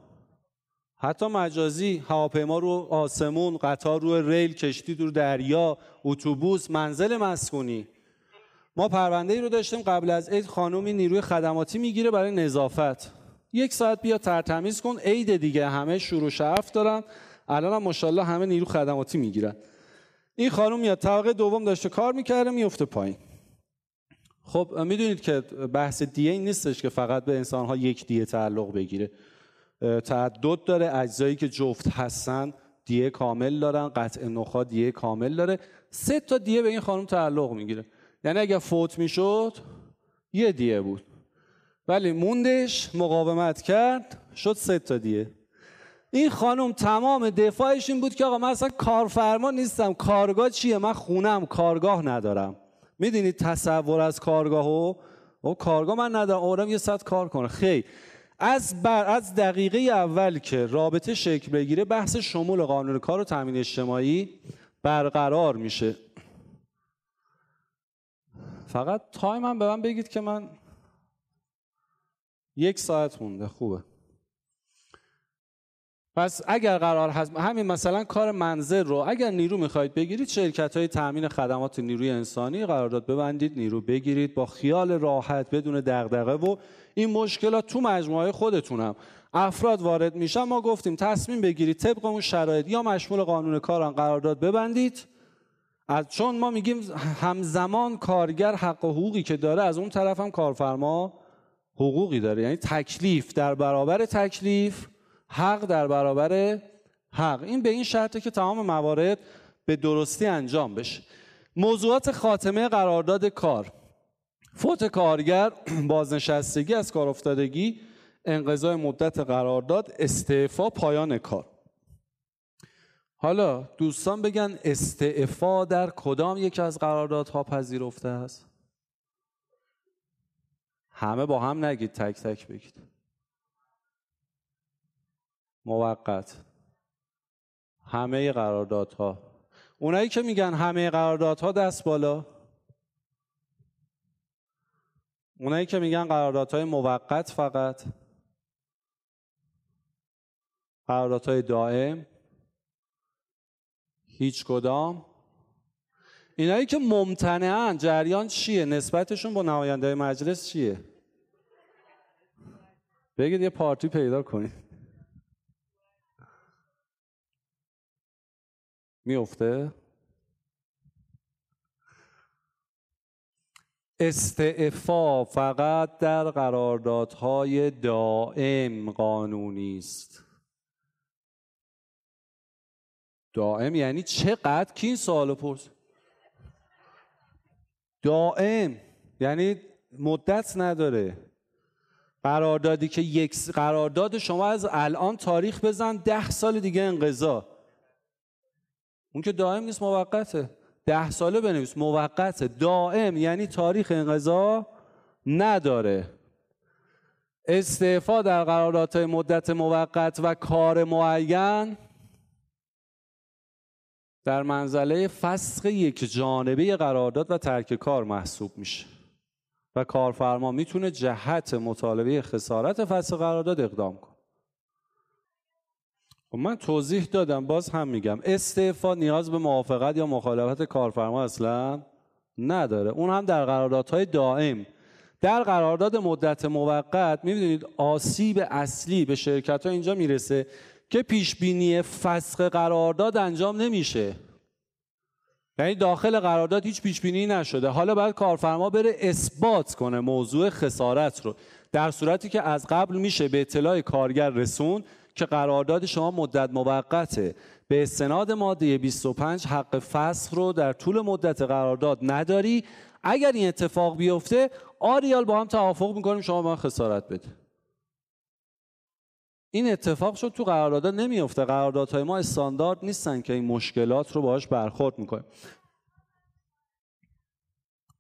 حتی مجازی هواپیما رو آسمون قطار رو ریل کشتی رو دریا اتوبوس منزل مسکونی. ما پرونده ای رو داشتیم قبل از عید خانومی نیروی خدماتی می‌گیره برای نظافت. یک ساعت بیا ترتمیز کن عید دیگه همه شروع شرف دارن. الان هم ماشاءالله همه نیرو خدماتی می‌گیرن. این خانم میاد طبقه دوم داشته کار می‌کرده میفته پایین. خب می‌دونید که بحث دیه این نیستش که فقط به انسانها یک دیه تعلق بگیره. تعدد داره اجزایی که جفت هستن دیه کامل دارن قطع نخا دیه کامل داره. سه تا دیه به این خانم تعلق می‌گیره. یعنی اگر فوت می‌شد یه دیه بود. ولی موندش مقاومت کرد شد سه تا دیه. این خانم تمام دفاعش این بود که آقا من اصلا کارفرما نیستم. کارگاه چیه؟ من خونم کارگاه ندارم. می‌دونید تصور از کارگاهو؟ او کارگاه من ندارم. آرام یه ساعت کار کنه. خیر. از بر از دقیقه اول که رابطه شکل بگیره بحث شمول قانون کار و تامین اجتماعی برقرار میشه. فقط تایم هم به من بگید که من یک ساعت مونده. خوبه. پس اگر قرار هست همین مثلا کار منزل رو اگر نیرو می‌خواید بگیرید شرکت های تامین خدمات نیروی انسانی قرارداد ببندید نیرو بگیرید با خیال راحت بدون دغدغه و این مشکلات تو مجموعه خودتونم. افراد وارد میشن ما گفتیم تصمیم بگیرید طبق اون شرایط یا مشمول قانون کاران قرارداد ببندید. از چون ما میگیم همزمان کارگر حق و حقوقی که داره از اون طرف هم کارفرما حقوقی داره. یعنی تکلیف در برابر تکلیف حق در برابر حق. این به این شرطه که تمام موارد به درستی انجام بشه. موضوعات خاتمه قرارداد کار. فوت کارگر بازنشستگی از کار افتادگی انقضای مدت قرارداد استعفا پایان کار. حالا دوستان بگن استعفا در کدام یکی از قراردادها پذیرفته است؟ همه با هم نگید تک تک بگید. موقت. همه قراردادها. اونایی که میگن همه قراردادها دست بالا. اونایی که میگن قراردادهای موقت فقط. قراردادهای دائم. هیچ کدام. اینایی که ممتنعن جریان چیه؟ نسبتشون با نماینده مجلس چیه؟ بگید یه پارتی پیدا کنید میفته استعفا فقط در قراردادهای دائم قانونی است. دائم یعنی چقدر؟ کی این سوالو پرس؟ دائم. یعنی مدت نداره. قراردادی که یک قرارداد شما از الان تاریخ بزن ده سال دیگه انقضا. اون که دائم نیست موقته. ده ساله بنویس موقت دائم یعنی تاریخ انقضا نداره. استعفا در قراردادهای مدت موقت و کار معین در منزله فسخ یک جانبه قرارداد و ترک کار محسوب میشه. و کارفرما می‌تونه جهت مطالبه خسارت فسخ قرارداد اقدام کنه. خب من توضیح دادم باز هم میگم. استعفا نیاز به موافقت یا مخالفت کارفرما اصلا نداره. اون هم در قراردادهای دائم. در قرارداد مدت موقت می‌بینید آسیب اصلی به شرکت ها اینجا می‌رسه. که پیش بینی فسخ قرارداد انجام نمیشه. یعنی داخل قرارداد هیچ پیش بینی نشده. حالا باید کارفرما بره اثبات کنه موضوع خسارت رو. در صورتی که از قبل میشه به اطلاع کارگر رسون که قرارداد شما مدت موقته. به استناد ماده 25 حق فسخ رو در طول مدت قرارداد نداری. اگر این اتفاق بیفته آریال با هم توافق می‌کنیم شما من خسارت بده این اتفاق شد تو قرارداد نمیفته قراردادهای ما استاندارد نیستن که این مشکلات رو باهاش برخورد می‌کنیم.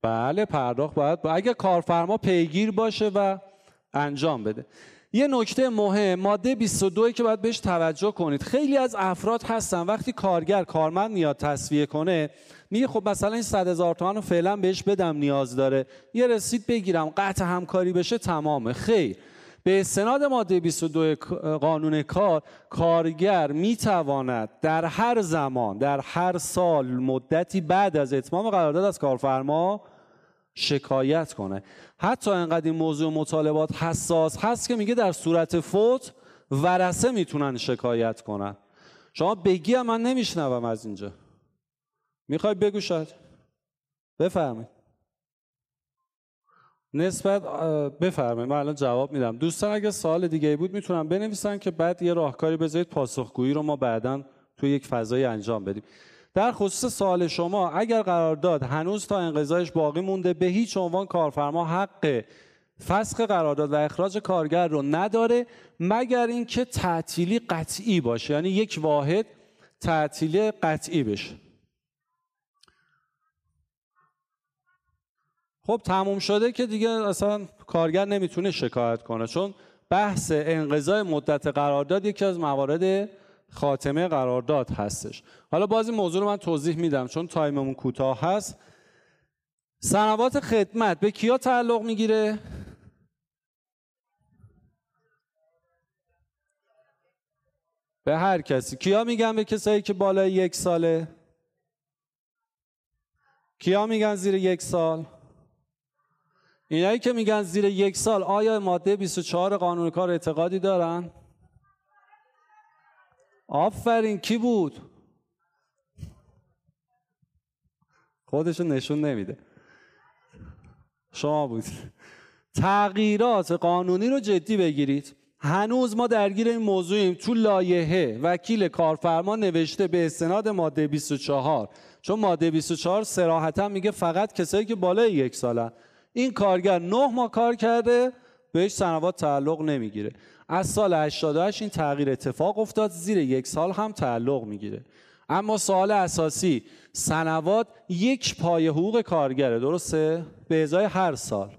بله پرداخت باید با... اگه کارفرما پیگیر باشه و انجام بده. یه نکته مهم ماده 22 که باید بهش توجه کنید. خیلی از افراد هستن وقتی کارگر کارمند میاد تصویه کنه میگه خب مثلا این 100 هزار تومان رو فعلا بهش بدم نیاز داره. یه رسید بگیرم قطع همکاری بشه تمامه. خیر. به استناد ماده 22 قانون کار کارگر می‌تواند در هر زمان در هر سال مدتی بعد از اتمام قرارداد از کارفرما شکایت کنه. حتی انقدر این موضوع مطالبات حساس هست که میگه در صورت فوت ورسه می‌تونن شکایت کنن. شما بگی من نمیشنوم از اینجا. می‌خوای بگو شاید. بفرمایید. نسبت بفرمایید من الان جواب میدم. دوستان اگه سوال دیگه بود می‌تونم بنویسن که بعد یه راهکاری بذارید پاسخگویی رو ما بعدا توی یک فضای انجام بدیم. در خصوص سوال شما اگر قرارداد هنوز تا انقضایش باقی مونده به هیچ عنوان کارفرما حق فسخ قرارداد و اخراج کارگر رو نداره مگر اینکه تعطیلی قطعی باشه. یعنی یک واحد تعطیلی قطعی بشه. خب تموم شده که دیگه اصلا کارگر نمی‌تونه شکایت کنه چون بحث انقضای مدت قرارداد یکی از موارد خاتمه قرارداد هستش. حالا باز این موضوع رو من توضیح میدم چون تایممون کوتاه هست. سنوات خدمت به کیا تعلق می‌گیره؟ به هر کسی. کیا میگن به کسایی که بالای یک ساله؟ کیا میگن زیر یک سال؟ اینایی که میگن زیر یک سال آیا ماده 24 قانون کار اعتقادی دارن؟ آفرین کی بود؟ خودشو نشون نمیده. شما بود. تغییرات قانونی رو جدی بگیرید. هنوز ما درگیر این موضوعیم. تو لایحه وکیل کارفرما نوشته به استناد ماده 24 چون ماده 24 سراحتا میگه فقط کسایی که بالای یک سالن. این کارگر نه ماه کار کرده بهش سنوات تعلق نمی‌گیره. از سال 88 این تغییر اتفاق افتاد زیر یک سال هم تعلق می‌گیره. اما سوال اساسی سنوات یک پای حقوق کارگره درسته؟ به ازای هر سال.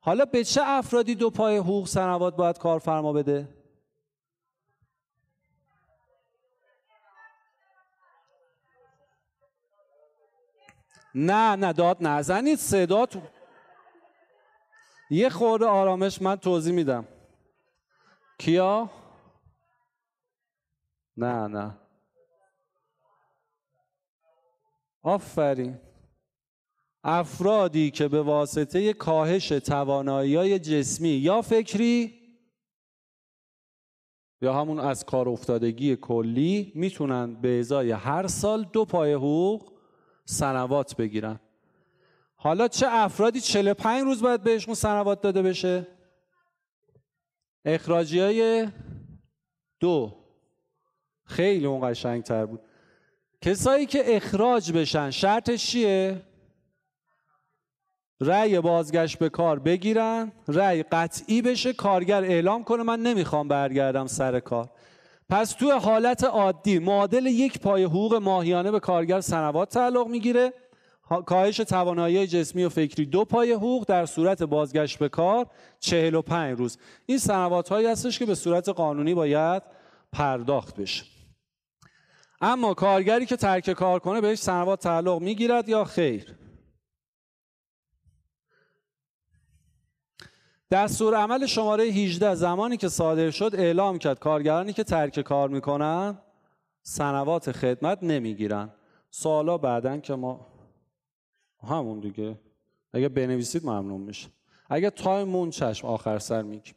حالا به چه افرادی دو پای حقوق سنوات باید کارفرما بده؟ نه نه داد نزنید. صدا یه خورده آرامش من توضیح میدم. کیا؟ نه نه. آفرین. افرادی که به واسطه کاهش توانایی جسمی یا فکری یا همون از کار افتادگی کلی می‌تونن به ازای هر سال دو پای حقوق سنوات بگیرن. حالا چه افرادی 45 روز باید بهشون سنوات داده بشه؟ اخراجی های دو. خیلی اون قشنگ تر بود. کسایی که اخراج بشن شرطش چیه؟ رأی بازگشت به کار بگیرن رأی قطعی بشه کارگر اعلام کنه من نمی‌خوام برگردم سر کار. پس تو حالت عادی معادل یک پای حقوق ماهیانه به کارگر سنوات تعلق می‌گیره. کاهش توانایی جسمی و فکری. دو پای حقوق در صورت بازگشت به کار 45 روز. این سنوات هایی هستش که به صورت قانونی باید پرداخت بشه. اما کارگری که ترک کار کنه بهش سنوات تعلق می‌گیرد یا خیر؟ دستور عمل شماره 18 زمانی که صادر شد اعلام کرد کارگرانی که ترک کار می‌کنن سنوات خدمت نمی‌گیرن. سالا بعدن که ما همون دیگه. اگه بنویسید ممنون میشه. اگه تایم مون چشم آخر سر میگیم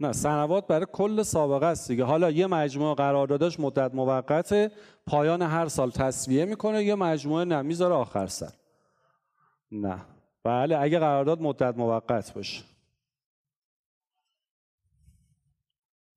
نه سنوات برای کل سابقه است دیگه. حالا یه مجموعه قراردادش مدت موقت پایان هر سال تصویه می‌کنه یه مجموعه نه. می‌ذاره آخر سر. نه. بله اگه قرارداد مدت موقت باشه.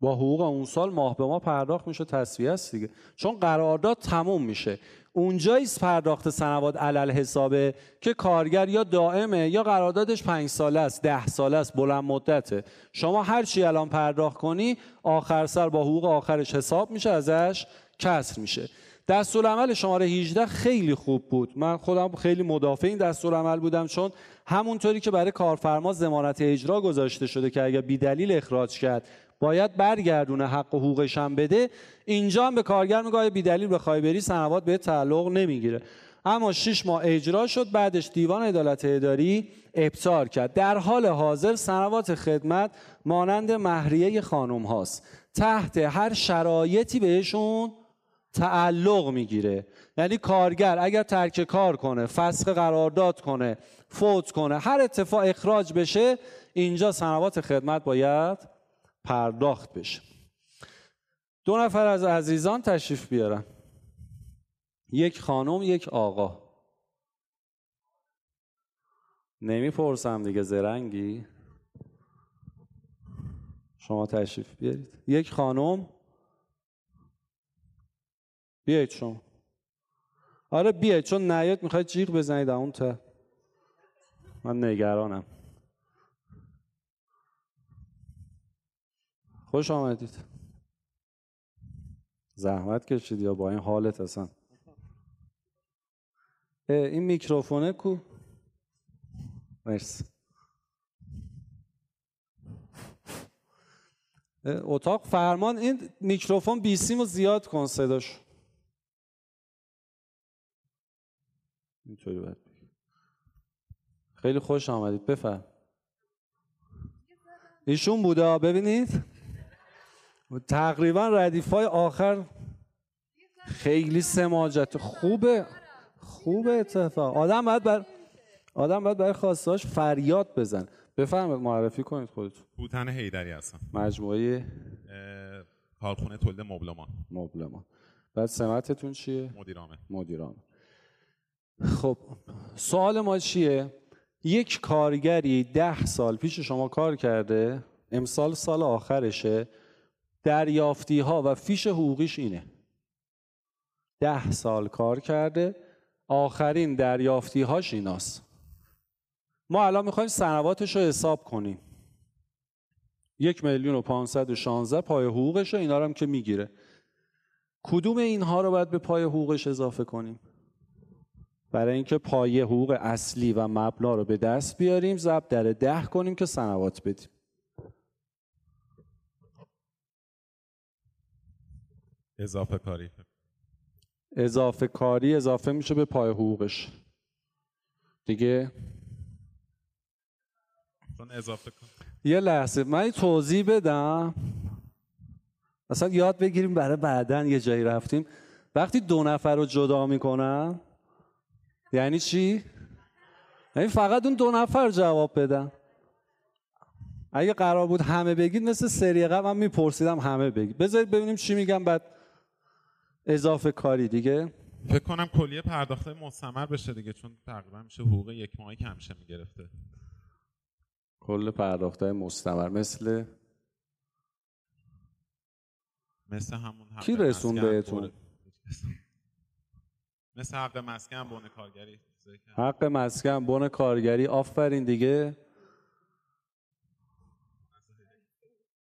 با حقوق اون سال ماه به ماه پرداخت میشه تصویه است دیگه. چون قرارداد تموم میشه. اونجاییست پرداخت سنوات علل حسابه که کارگر یا دائمه یا قراردادش پنج ساله است ده ساله است بلند مدته. شما هر چی الان پرداخت کنی آخر سر با حقوق آخرش حساب میشه ازش کسر میشه. دستورالعمل شماره 18 خیلی خوب بود. من خودم خیلی مدافع این دستورالعمل بودم چون همونطوری که برای کارفرما ضمانت اجرا گذاشته شده که اگر بیدلیل اخراج کرد باید برگردونه حق و حقوقش هم بده اینجا هم به کارگر میگه بی دلیل بخوای بری سنوات به تعلق نمی‌گیره. اما شش ماه اجرا شد بعدش دیوان عدالت اداری ابطار کرد. در حال حاضر سنوات خدمت مانند مهریه خانم هاست. تحت هر شرایطی بهشون تعلق می‌گیره. یعنی کارگر اگر ترک کار کنه فسخ قرارداد کنه فوت کنه هر اتفاق اخراج بشه اینجا سنوات خدمت باید پرداخت بشه. دو نفر از عزیزان تشریف بیارن. یک خانم یک آقا. نمی‌پرسم دیگه زرنگی؟ شما تشریف بیارید. یک خانم بیایید شما. آره بیایید چون نیاد می‌خواید جیغ بزنید اون تا من نگرانم. خوش آمدید. زحمت کشید یا با این حالت اصلا؟ این میکروفونه کو؟ مرسی. اتاق فرمان این میکروفون بیسیم رو زیاد کن صداش. اینطوری باید خیلی خوش آمدید. بفرم. ایشون بوده ببینید. تقریبا ردیف های آخر. خیلی سماجت. خوبه. خوبه اتفاق. آدم باید بر آدم باید برای خواستهاش فریاد بزن. بفهمید معرفی کنید خودتون. بوتن هیدری هستم. مجموعه کارخونه تولید مبلمان. مبلمان. بعد سمتتون چیه؟ مدیرامه مدیرامه خب سوال ما چیه؟ یک کارگری ده سال پیش شما کار کرده امسال سال آخرشه دریافتی ها و فیش حقوقیش اینه. ده سال کار کرده آخرین دریافتی هاش ایناست. ما الان می‌خوایم سنواتش رو حساب کنیم. یک میلیون و پانصد و شانزده پای حقوقش اینا رو هم که می‌گیره. کدوم اینها رو باید به پای حقوقش اضافه کنیم؟ برای اینکه پای حقوق اصلی و مبنا رو به دست بیاریم ضرب در ده کنیم که سنوات بدیم. اضافه کاری. اضافه کاری اضافه میشه به پای حقوقش. دیگه؟ چون اضافه کن. یه لحظه من توضیح بدم. اصلا یاد بگیریم برای بعدا یه جایی رفتیم. وقتی دو نفر رو جدا می‌کنم یعنی چی؟ یعنی فقط اون دو نفر جواب بدن. اگه قرار بود همه بگید مثل سری قبل من میپرسیدم همه بگید. بذارید ببینیم چی میگم بعد اضافه کاری دیگه. فکر کنم کلیه پرداخته مستمر بشه دیگه چون تقریبا میشه حقوق یک ماهی که همیشه می‌گرفته. کل پرداخته مستمر مثل؟ مثل همون کی رسون بهتون؟ مثل حق مسکن بون کارگری حق مسکن بن کارگری. آفرین دیگه.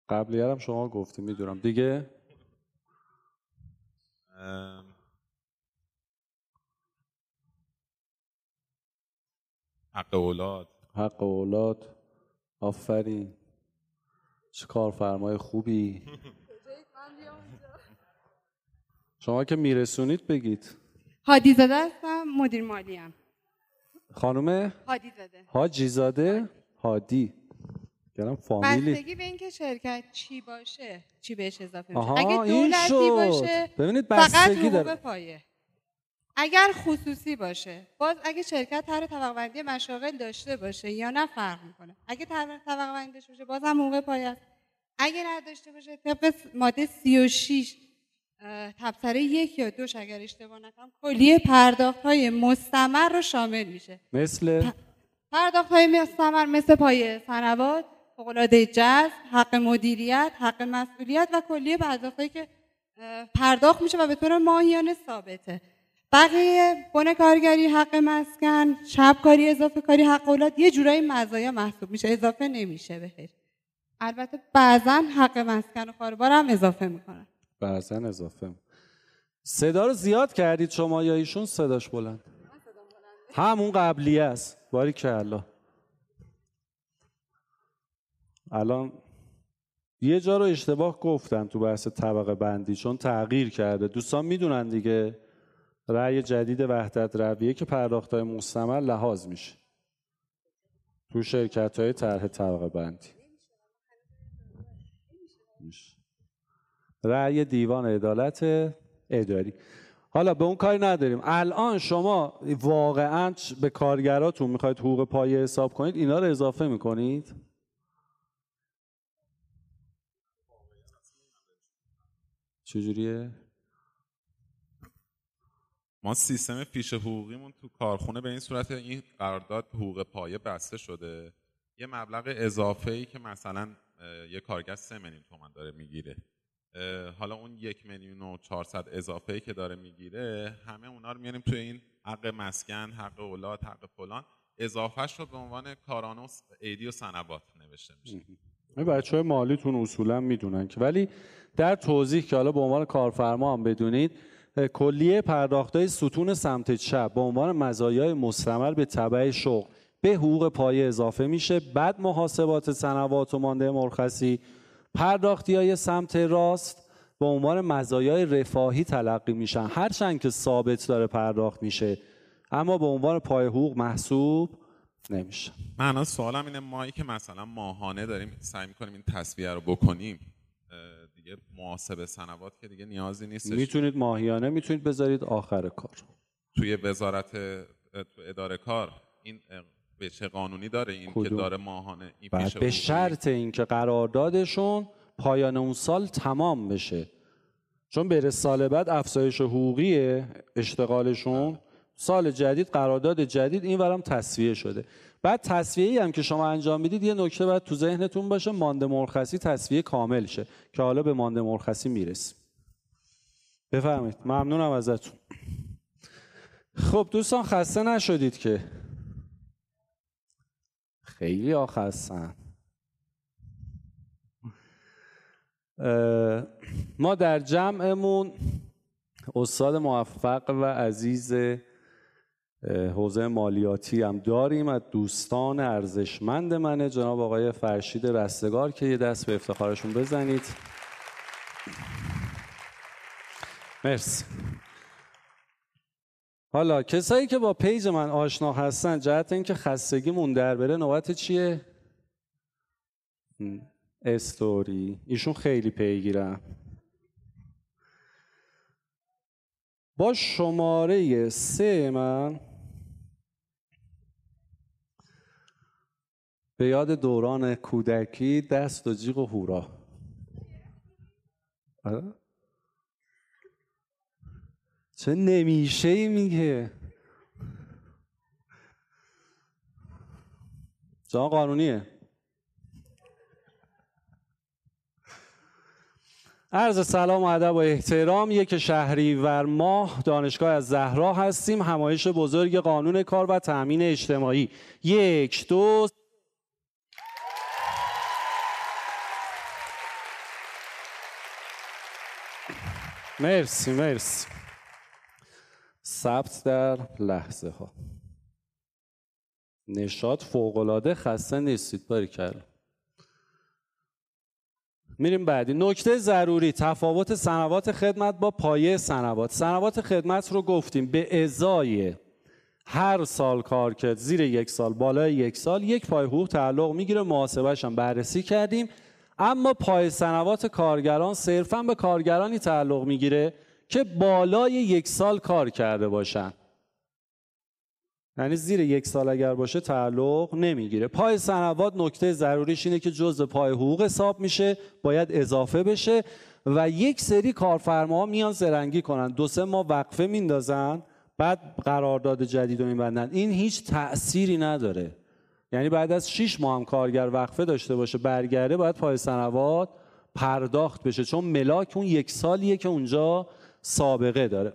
قبلی هم شما گفتی می‌دونم. دیگه؟ حق اولاد. حق اولاد. آفرین. چه کارفرمای خوبی. شما که میرسونید بگید. هادی زاده هستم مدیر مالی هم خانم هادی زاده حاجی زاده هادی گرم فامیلی. بستگی به اینکه شرکت چی باشه چی بهش اضافه میشه. اگه دولتی باشه ببینید بستگی داره. پایه. اگر خصوصی باشه باز اگه شرکت طرح طبقه بندی مشاغل داشته باشه یا نه فرق می‌کنه. اگه طرح طبقه بندی داشته باشه باز هم حقوق پایه است. اگه نداشته باشه طبق ماده 36 اه، تبصره یک یا دوش اگر اشتباه نکنم کلیه پرداخت های مستمر رو شامل میشه. مثل؟ پرداخت های مستمر مثل پای سنوات فوق‌العاده جذب حق مدیریت حق مسئولیت و کلیه پرداخت که پرداخت میشه و به طور ماهیانه ثابته. بقیه بن کارگری حق مسکن شب کاری اضافه کاری حق اولاد یه جورایی مزایا محسوب میشه اضافه نمیشه بهش. البته بعضا حق مسکن و کاربار هم اضافه می‌کنن. بعضا اضافه. صدا رو زیاد کردید شما یا ایشون صداش بلند؟ همون قبلی است. باری که الان یه جا رو اشتباه گفتن تو بحث طبقه بندی چون تغییر کرده. دوستان می‌دونن دیگه رأی جدید وحدت رویه که پرداخت های مستمر لحاظ میشه. تو شرکت های طرح طبقه بندی. رأی دیوان عدالت اداری. حالا به اون کاری نداریم. الان شما واقعا به کارگراتون می‌خواید حقوق پایه حساب کنید اینا رو اضافه می‌کنید؟ چجوریه؟ ما سیستم فیش حقوقیمون تو کارخونه به این صورت این قرارداد حقوق پایه بسته شده. یه مبلغ اضافه ای که مثلا یه کارگر سه میلیون تومن داره می‌گیره. حالا اون یک میلیون و 400 اضافه که داره می‌گیره همه اونا رو میاریم توی این حق مسکن حق اولاد حق فلان. اضافهش رو به عنوان کارانه و س- ایدی و سنوات نوشته میشه. بچه های مالیتون اصولا می‌دونن که. ولی در توضیح که حالا به عنوان کارفرما هم بدونید کلیه پرداخت های ستون سمت چپ به عنوان مزایای مستمر به تبع شغل به حقوق پایه اضافه میشه. بعد محاسبات سنوات و مانده مرخصی پرداختی های سمت راست به عنوان مزایای رفاهی تلقی میشن. هرچند که ثابت داره پرداخت میشه اما به عنوان پای حقوق محسوب نمیشه. من الان سوالم اینه مایی که مثلا ماهانه داریم سعی می‌کنیم این تصویه رو بکنیم دیگه محاسبه سنوات که دیگه نیازی نیستش. می‌تونید ماهیانه می‌تونید بذارید آخر کار. توی وزارت تو اداره کار این اه، بچه قانونی داره این که؟ داره ماهانه این بعد پیش به. شرط اینکه قراردادشون پایان اون سال تمام بشه. چون بره سال بعد افزایش حقوقی اشتغالشون سال جدید قرارداد جدید این ورم تصویه شده. بعد تصویه ای هم که شما انجام می‌دید یه نکته باید تو ذهنتون باشه مانده مرخصی تصویه کامل شه که حالا به مانده مرخصی می‌رسیم. بفرمایید. ممنونم ازتون. خب دوستان خسته نشدید که خیلی خستن اه، ما در جمعمون استاد موفق و عزیز حوزه مالیاتی هم داریم از دوستان ارزشمند منه. جناب آقای فرشید رستگار که یه دست به افتخارشون بزنید. مرسی. حالا کسایی که با پیج من آشنا هستن جهت اینکه خستگیمون در بره نوبت چیه؟ استوری ایشون خیلی پیگیرن با شماره سه من به یاد دوران کودکی دست و جیغ و هورا آره؟ چه نمیشه ای میگه؟ جان قانونیه. عرض سلام و ادب و احترام یک شهریور ماه دانشگاه از زهرا هستیم. همایش بزرگ قانون کار و تأمین اجتماعی. یک دو مرسی مرسی. ثبت در لحظه ها نشاد فوقالعاده خسته نیستید باری کرد میریم بعدی. نکته ضروری تفاوت سنوات خدمت با پایه سنوات. سنوات خدمت رو گفتیم به ازای هر سال کار کرد زیر یک سال بالای یک سال یک پای حقوق تعلق می‌گیره محاسبهش هم بررسی کردیم. اما پای سنوات کارگران صرفا به کارگرانی تعلق می‌گیره. که بالای یک سال کار کرده باشن. یعنی زیر یک سال اگر باشه تعلق نمی‌گیره. پای سنوات نکته ضروریش اینه که جزء پای حقوق حساب میشه باید اضافه بشه و یک سری کارفرما میان زرنگی کنن. دو سه ماه وقفه میندازن بعد قرارداد جدید رو میبندن. این هیچ تأثیری نداره. یعنی بعد از 6 ماه هم کارگر وقفه داشته باشه برگرده باید پای سنوات پرداخت بشه. چون ملاک اون یک سالیه که اونجا سابقه داره.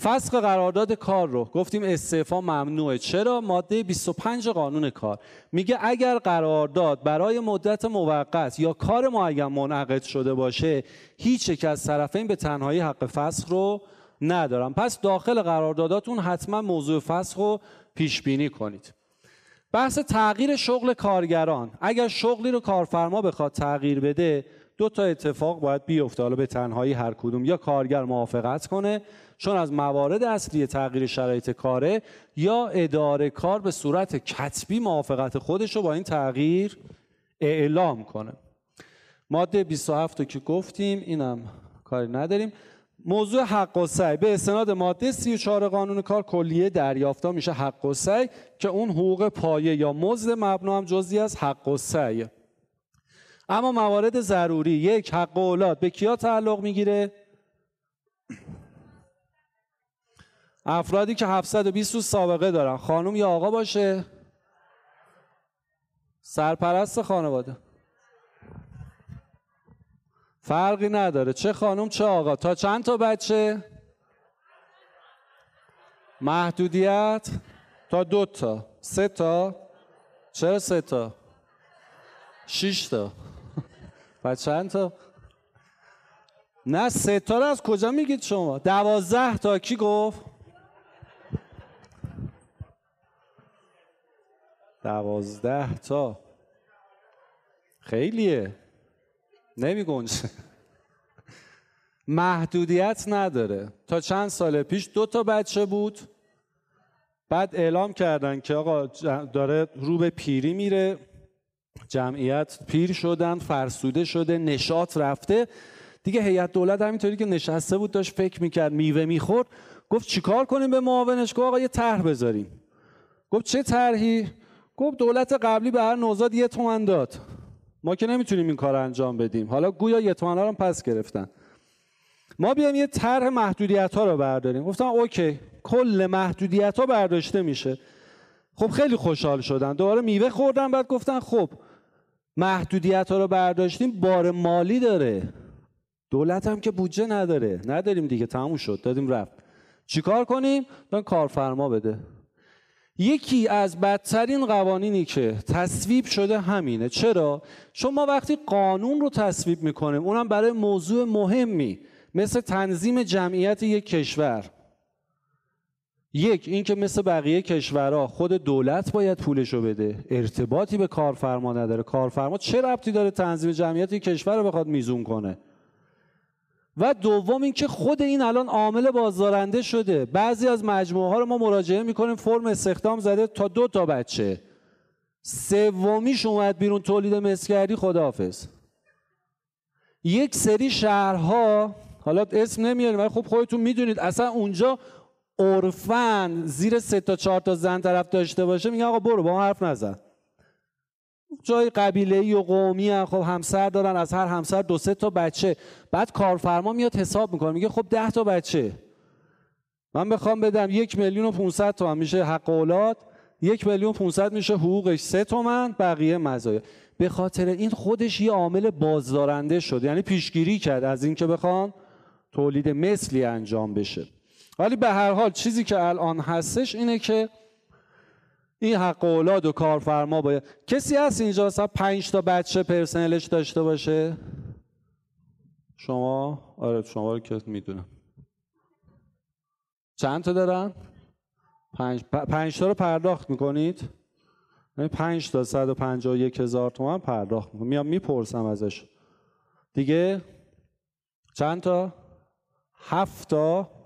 فسخ قرارداد کار رو. گفتیم استعفا ممنوعه. چرا؟ ماده 25 قانون کار. میگه اگر قرارداد برای مدت موقت یا کار معین منعقد شده باشه هیچ یک از طرفین به تنهایی حق فسخ رو ندارم پس داخل قرارداداتون حتما موضوع فسخ رو پیش بینی کنید. بحث تغییر شغل کارگران. اگر شغلی رو کارفرما بخواد تغییر بده دو تا اتفاق باید بیفته. حالا به تنهایی هر کدوم. یا کارگر موافقت کنه چون از موارد اصلی تغییر شرایط کاره یا اداره کار به صورت کتبی موافقت خودش رو با این تغییر اعلام کنه. ماده 27 رو که گفتیم اینم کاری نداریم. موضوع حق و سعی. به استناد ماده 34 قانون کار کلیه دریافتا میشه حق و سعی که اون حقوق پایه یا مزد مبنا هم جزئی از حق و سعی اما موارد ضروری یک حق اولاد. به کیا تعلق می‌گیره؟ افرادی که 720 روز سابقه دارن. خانم یا آقا باشه؟ سرپرست خانواده. فرقی نداره. چه خانم چه آقا. تا چند تا بچه؟ محدودیت؟ تا دو تا. سه تا. چرا سه تا؟ شش تا. و چند تا نه سه تا رو از کجا میگید شما؟ دوازده تا. کی گفت؟ دوازده تا. خیلیه. نمی محدودیت نداره. تا چند سال پیش دو تا بچه بود. بعد اعلام کردن که آقا داره رو به پیری میره. جمعیت پیر شدن فرسوده شده نشاط رفته. دیگه هیئت دولت همینطوری که نشسته بود داشت فکر می‌کرد میوه می‌خورد. گفت چیکار کنیم به معاونش؟ گفت آقا یه طرح بذاریم. گفت چه طرحی؟ گفت دولت قبلی به هر نوزاد یه تومن داد. ما که نمی‌تونیم این کار انجام بدیم. حالا گویا یه تومن رو پس گرفتن. ما بیایم یه طرح محدودیت ها رو برداریم. گفتم اوکی کل محدودیت ها برداشته میشه. خب خیلی خوشحال شدن. دوباره میوه خوردن بعد گفتن خب محدودیت ها رو برداشتیم بار مالی داره. دولت هم که بودجه نداره. نداریم دیگه تموم شد دادیم رفت. چیکار کنیم؟ دان کارفرما بده. یکی از بدترین قوانینی که تصویب شده همینه. چرا؟ چون ما وقتی قانون رو تصویب می‌کنیم اونم برای موضوع مهمی مثل تنظیم جمعیت یک کشور. یک اینکه مثل بقیه کشورها خود دولت باید پولشو بده. ارتباطی به کارفرما نداره. کارفرما چه ربطی داره تنظیم جمعیت کشور رو بخواد میزون کنه؟ و دوم اینکه خود این الان عامل بازدارنده شده. بعضی از مجموعه ها رو ما مراجعه می‌کنیم. فرم استخدام زده تا دو تا بچه. سومیش اومد بیرون. تولید مسکری. خداحافظ. یک سری شهرها حالا اسم نمیاریم ولی خب خودتون می‌دونید اصلا اونجا عرفن زیر سه تا چهار تا زن طرف داشته باشه میگه آقا برو با ما حرف نزن. جای قبیله ای و قومی هم خب همسر دارن از هر همسر دو سه تا بچه. بعد کارفرما میاد حساب می‌کنه میگه خب ده تا بچه. من بخوام بدم یک میلیون و 500 تومن میشه حق اولاد. یک میلیون 500 میشه حقوقش سه تومن بقیه مزایا. به خاطر این خودش یه عامل بازدارنده شد یعنی پیشگیری کرد از اینکه بخوان تولید مثلی انجام بشه. ولی به هر حال چیزی که الان هستش اینه که این حق اولاد و کارفرما باید کسی هست اینجا مثلا پنج تا بچه پرسنلش داشته باشه؟ شما؟ آره شما رو که می‌دونم. چند تا دارن؟ پنج, پنج تا رو پرداخت می‌کنید؟ یعنی پنج تا صد و پنجاه یک هزار تومن پرداخت می‌کنم. میام می‌پرسم ازش. دیگه؟ چند تا؟ هفت تا؟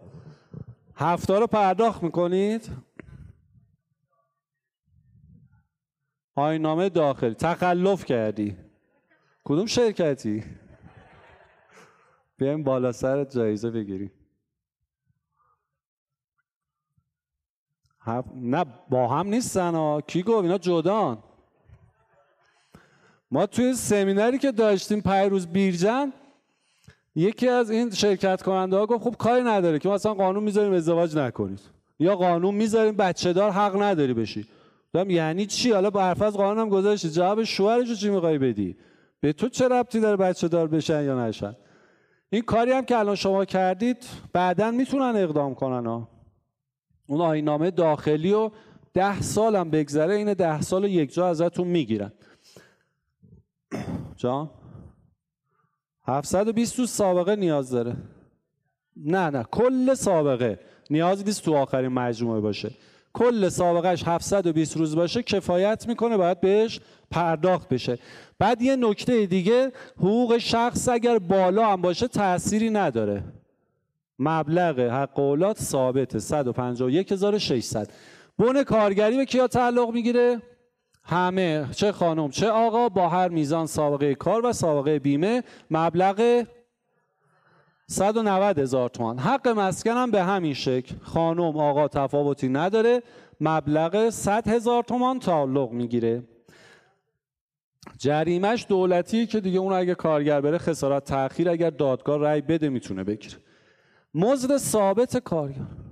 هفت تا رو پرداخت می‌کنید؟ آینامه داخلی. تخلف کردی. کدوم شرکتی؟ بیایم بالا سر جایزه بگیریم. نه با هم نیستن ها. کی گفت؟ اینا جدان. ما توی سمینری که داشتیم روز بیرجن یکی از این شرکت کننده ها گفت خب کاری نداره که مثلا قانون می‌ذاریم ازدواج نکنید یا قانون می‌ذاریم بچه دار حق نداری بشی. دارم یعنی چی؟ حالا با حرف از قانون هم گذاشتی. جواب شوهرشو چی می‌خوای بدی؟ به تو چه ربطی داره بچه دار بشن یا نشن؟ این کاری هم که الان شما کردید بعدا می‌تونن اقدام کنن ها. اون آینامه داخلی و ده سال هم بگذره این ده سال یک جا ازتون می‌گیرن. جان؟ 720 تو سابقه نیاز داره. نه نه کل سابقه. نیازی نیست تو آخرین مجموعه باشه. کل سابقهش 720 روز باشه کفایت می‌کنه باید بهش پرداخت بشه. بعد یه نکته دیگه حقوق شخص اگر بالا هم باشه تأثیری نداره. مبلغ حق اولاد ثابت 151600 بون کارگری به کیا تعلق می‌گیره؟ همه چه خانم چه آقا با هر میزان سابقه کار و سابقه بیمه مبلغ 190 هزار تومان. حق مسکن هم به همین شکل. خانم آقا تفاوتی نداره مبلغ 100 هزار تومان تعلق می‌گیره. جریمش دولتی که دیگه اون اگه کارگر بره خسارت تاخیر اگر دادگاه رأی بده می‌تونه بگیره. مزد ثابت کارگر.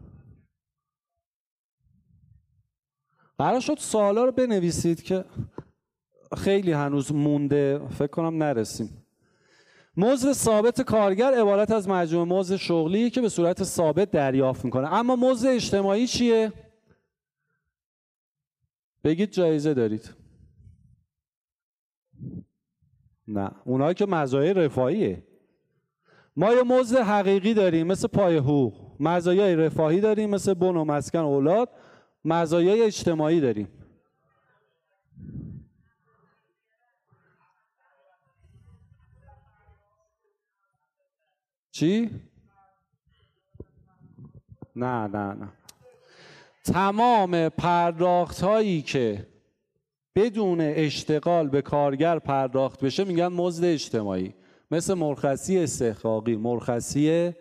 قرار شد سوالا رو بنویسید که خیلی هنوز مونده فکر کنم نرسیم. مزد ثابت کارگر عبارت از مجموع مزد شغلی که به صورت ثابت دریافت می‌کنه. اما مزد اجتماعی چیه؟ بگید جایزه دارید. نه اونایی که مزایای رفاهیه. ما یه مزد حقیقی داریم مثل پای حقوق. مزایای رفاهی داریم مثل بن و مسکن اولاد. مزایای اجتماعی داریم. چی؟ نه نه نه. تمام پرداخت هایی که بدون اشتغال به کارگر پرداخت بشه میگن مزد اجتماعی. مثل مرخصی استحقاقی مرخصی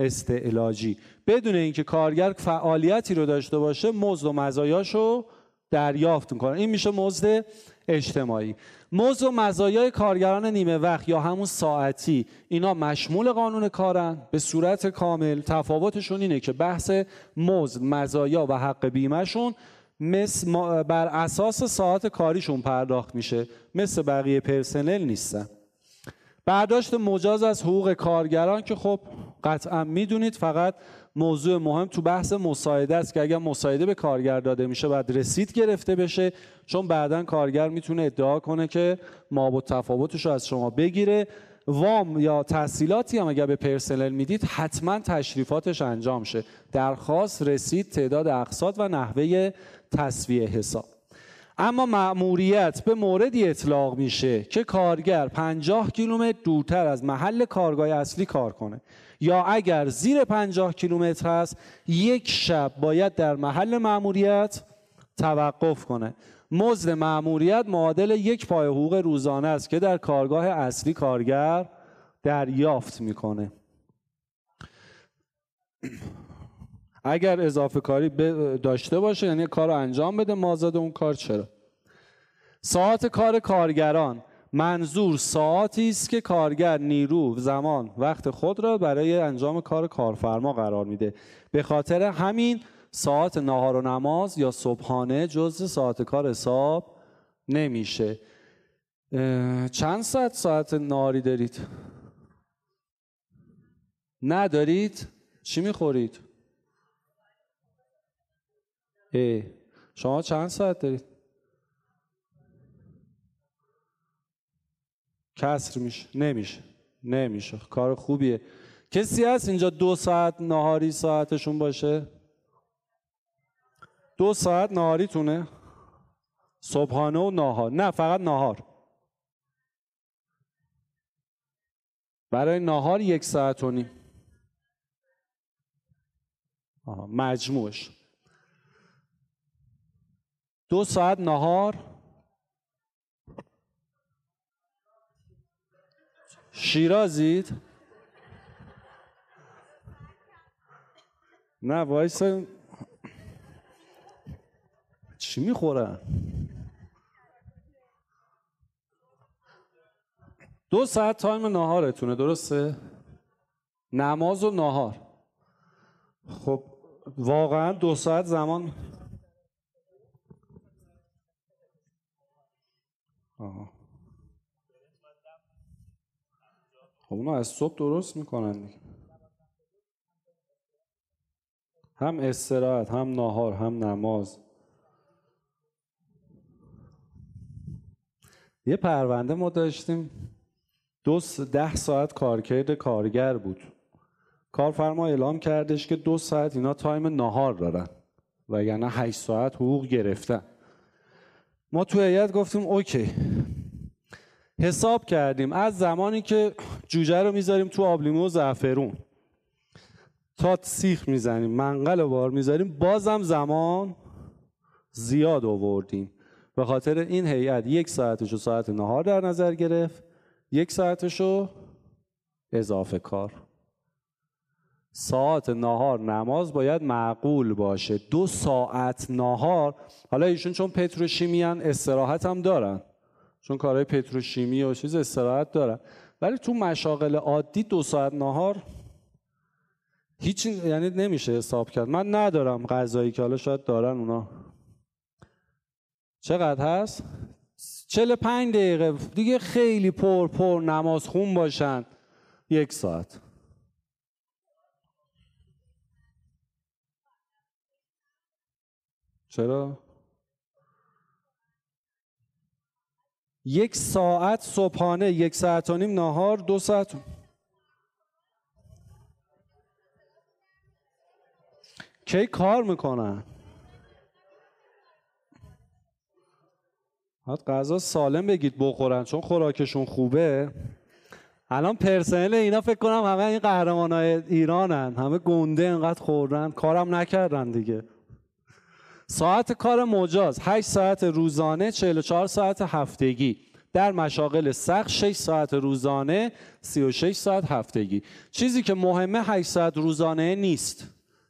استعلاجی. بدون اینکه کارگر فعالیتی رو داشته باشه مزد و مزایاشو دریافت می‌کنن این میشه مزد اجتماعی. مزد و مزایای کارگران نیمه وقت یا همون ساعتی اینا مشمول قانون کارن. به صورت کامل تفاوتشون اینه که بحث مزد مزایا و حق بیمهشون مثل بر اساس ساعت کاریشون پرداخت میشه. مثل بقیه پرسنل نیستن. برداشت مجاز از حقوق کارگران که خب قطعا می‌دونید فقط موضوع مهم تو بحث مساعده است که اگر مساعده به کارگر داده میشه باید رسید گرفته بشه چون بعدا کارگر می‌تونه ادعا کنه که ما و تفاوتش رو از شما بگیره. وام یا تحصیلاتی هم اگر به پرسنل می‌دید حتما تشریفاتش انجام شه. درخواست رسید تعداد اقساط و نحوه تصویه حساب. اما مأموریت به موردی اطلاق میشه که کارگر 50 کیلومتر دورتر از محل کارگاه اصلی کار کنه. یا اگر زیر 50 کیلومتر هست یک شب باید در محل مأموریت توقف کنه. مزد مأموریت معادل یک پای حقوق روزانه است که در کارگاه اصلی کارگر دریافت می‌کنه. اگر اضافه کاری داشته باشه یعنی کار رو انجام بده مازاد اون کار چرا؟ ساعت کار کارگران. منظور ساعتی است که کارگر نیرو زمان وقت خود را برای انجام کار کارفرما قرار میده. به خاطر همین ساعت نهار و نماز یا صبحانه جز ساعت کار حساب نمیشه. چند ساعت ساعت ناری دارید؟ ندارید؟ چی می‌خورید؟ اه، شما چند ساعت دارید؟ کسر میشه. نمیشه. نمیشه. کار خوبیه. کسی هست اینجا دو ساعت نهاری ساعتشون باشه؟ دو ساعت نهاریتونه صبحانه و ناهار. نه فقط ناهار. برای ناهار یک ساعت و نیم. مجموعش. دو ساعت ناهار شیرازید؟ نه وایسا. چی می‌خورن دو ساعت تایم ناهارتونه درسته؟ نماز و ناهار. خب واقعا دو ساعت زمان. آها. خب اونو از صبح درست می‌کنن دیگه. هم استراحت هم ناهار هم نماز. یه پرونده ما داشتیم. دو ده ساعت کارکرد کارگر بود. کارفرما اعلام کردش که دو ساعت اینا تایم ناهار دارن. وگرنه هشت ساعت حقوق گرفتن. ما تو هیئت گفتیم اوکی. حساب کردیم. از زمانی که جوجه رو می‌ذاریم تو آبلیمو و زعفرون. تا سیخ می‌زنیم منقل بار می‌ذاریم. بازم زمان زیاد آوردیم. به خاطر این هیئت یک ساعتش رو ساعت نهار در نظر گرفت یک ساعتش رو اضافه کار. ساعت نهار نماز باید معقول باشه. دو ساعت نهار حالا ایشون چون پتروشیمیان استراحت هم دارن. چون کارهای پتروشیمی و چیز استراحت دارن. ولی تو مشاغل عادی دو ساعت نهار هیچ یعنی نمیشه حساب کرد. من ندارم غذایی که حالا شاید دارن اونا. چقدر هست؟ 45 دقیقه. دیگه خیلی پر پر نماز خون باشن. یک ساعت. چرا؟ یک ساعت صبحانه یک ساعت و نیم نهار دو ساعت کی کار می‌کنن باید غذا سالم بگید بخورن چون خوراکشون خوبه. الان پرسنل اینا فکر کنم همه این قهرمان های ایرانن همه گنده انقدر خوردن کارم نکردن دیگه. ساعت کار مجاز 8 ساعت روزانه 44 ساعت هفتگی. در مشاغل سخت 6 ساعت روزانه 36 ساعت هفتگی. چیزی که مهمه 8 ساعت روزانه نیست.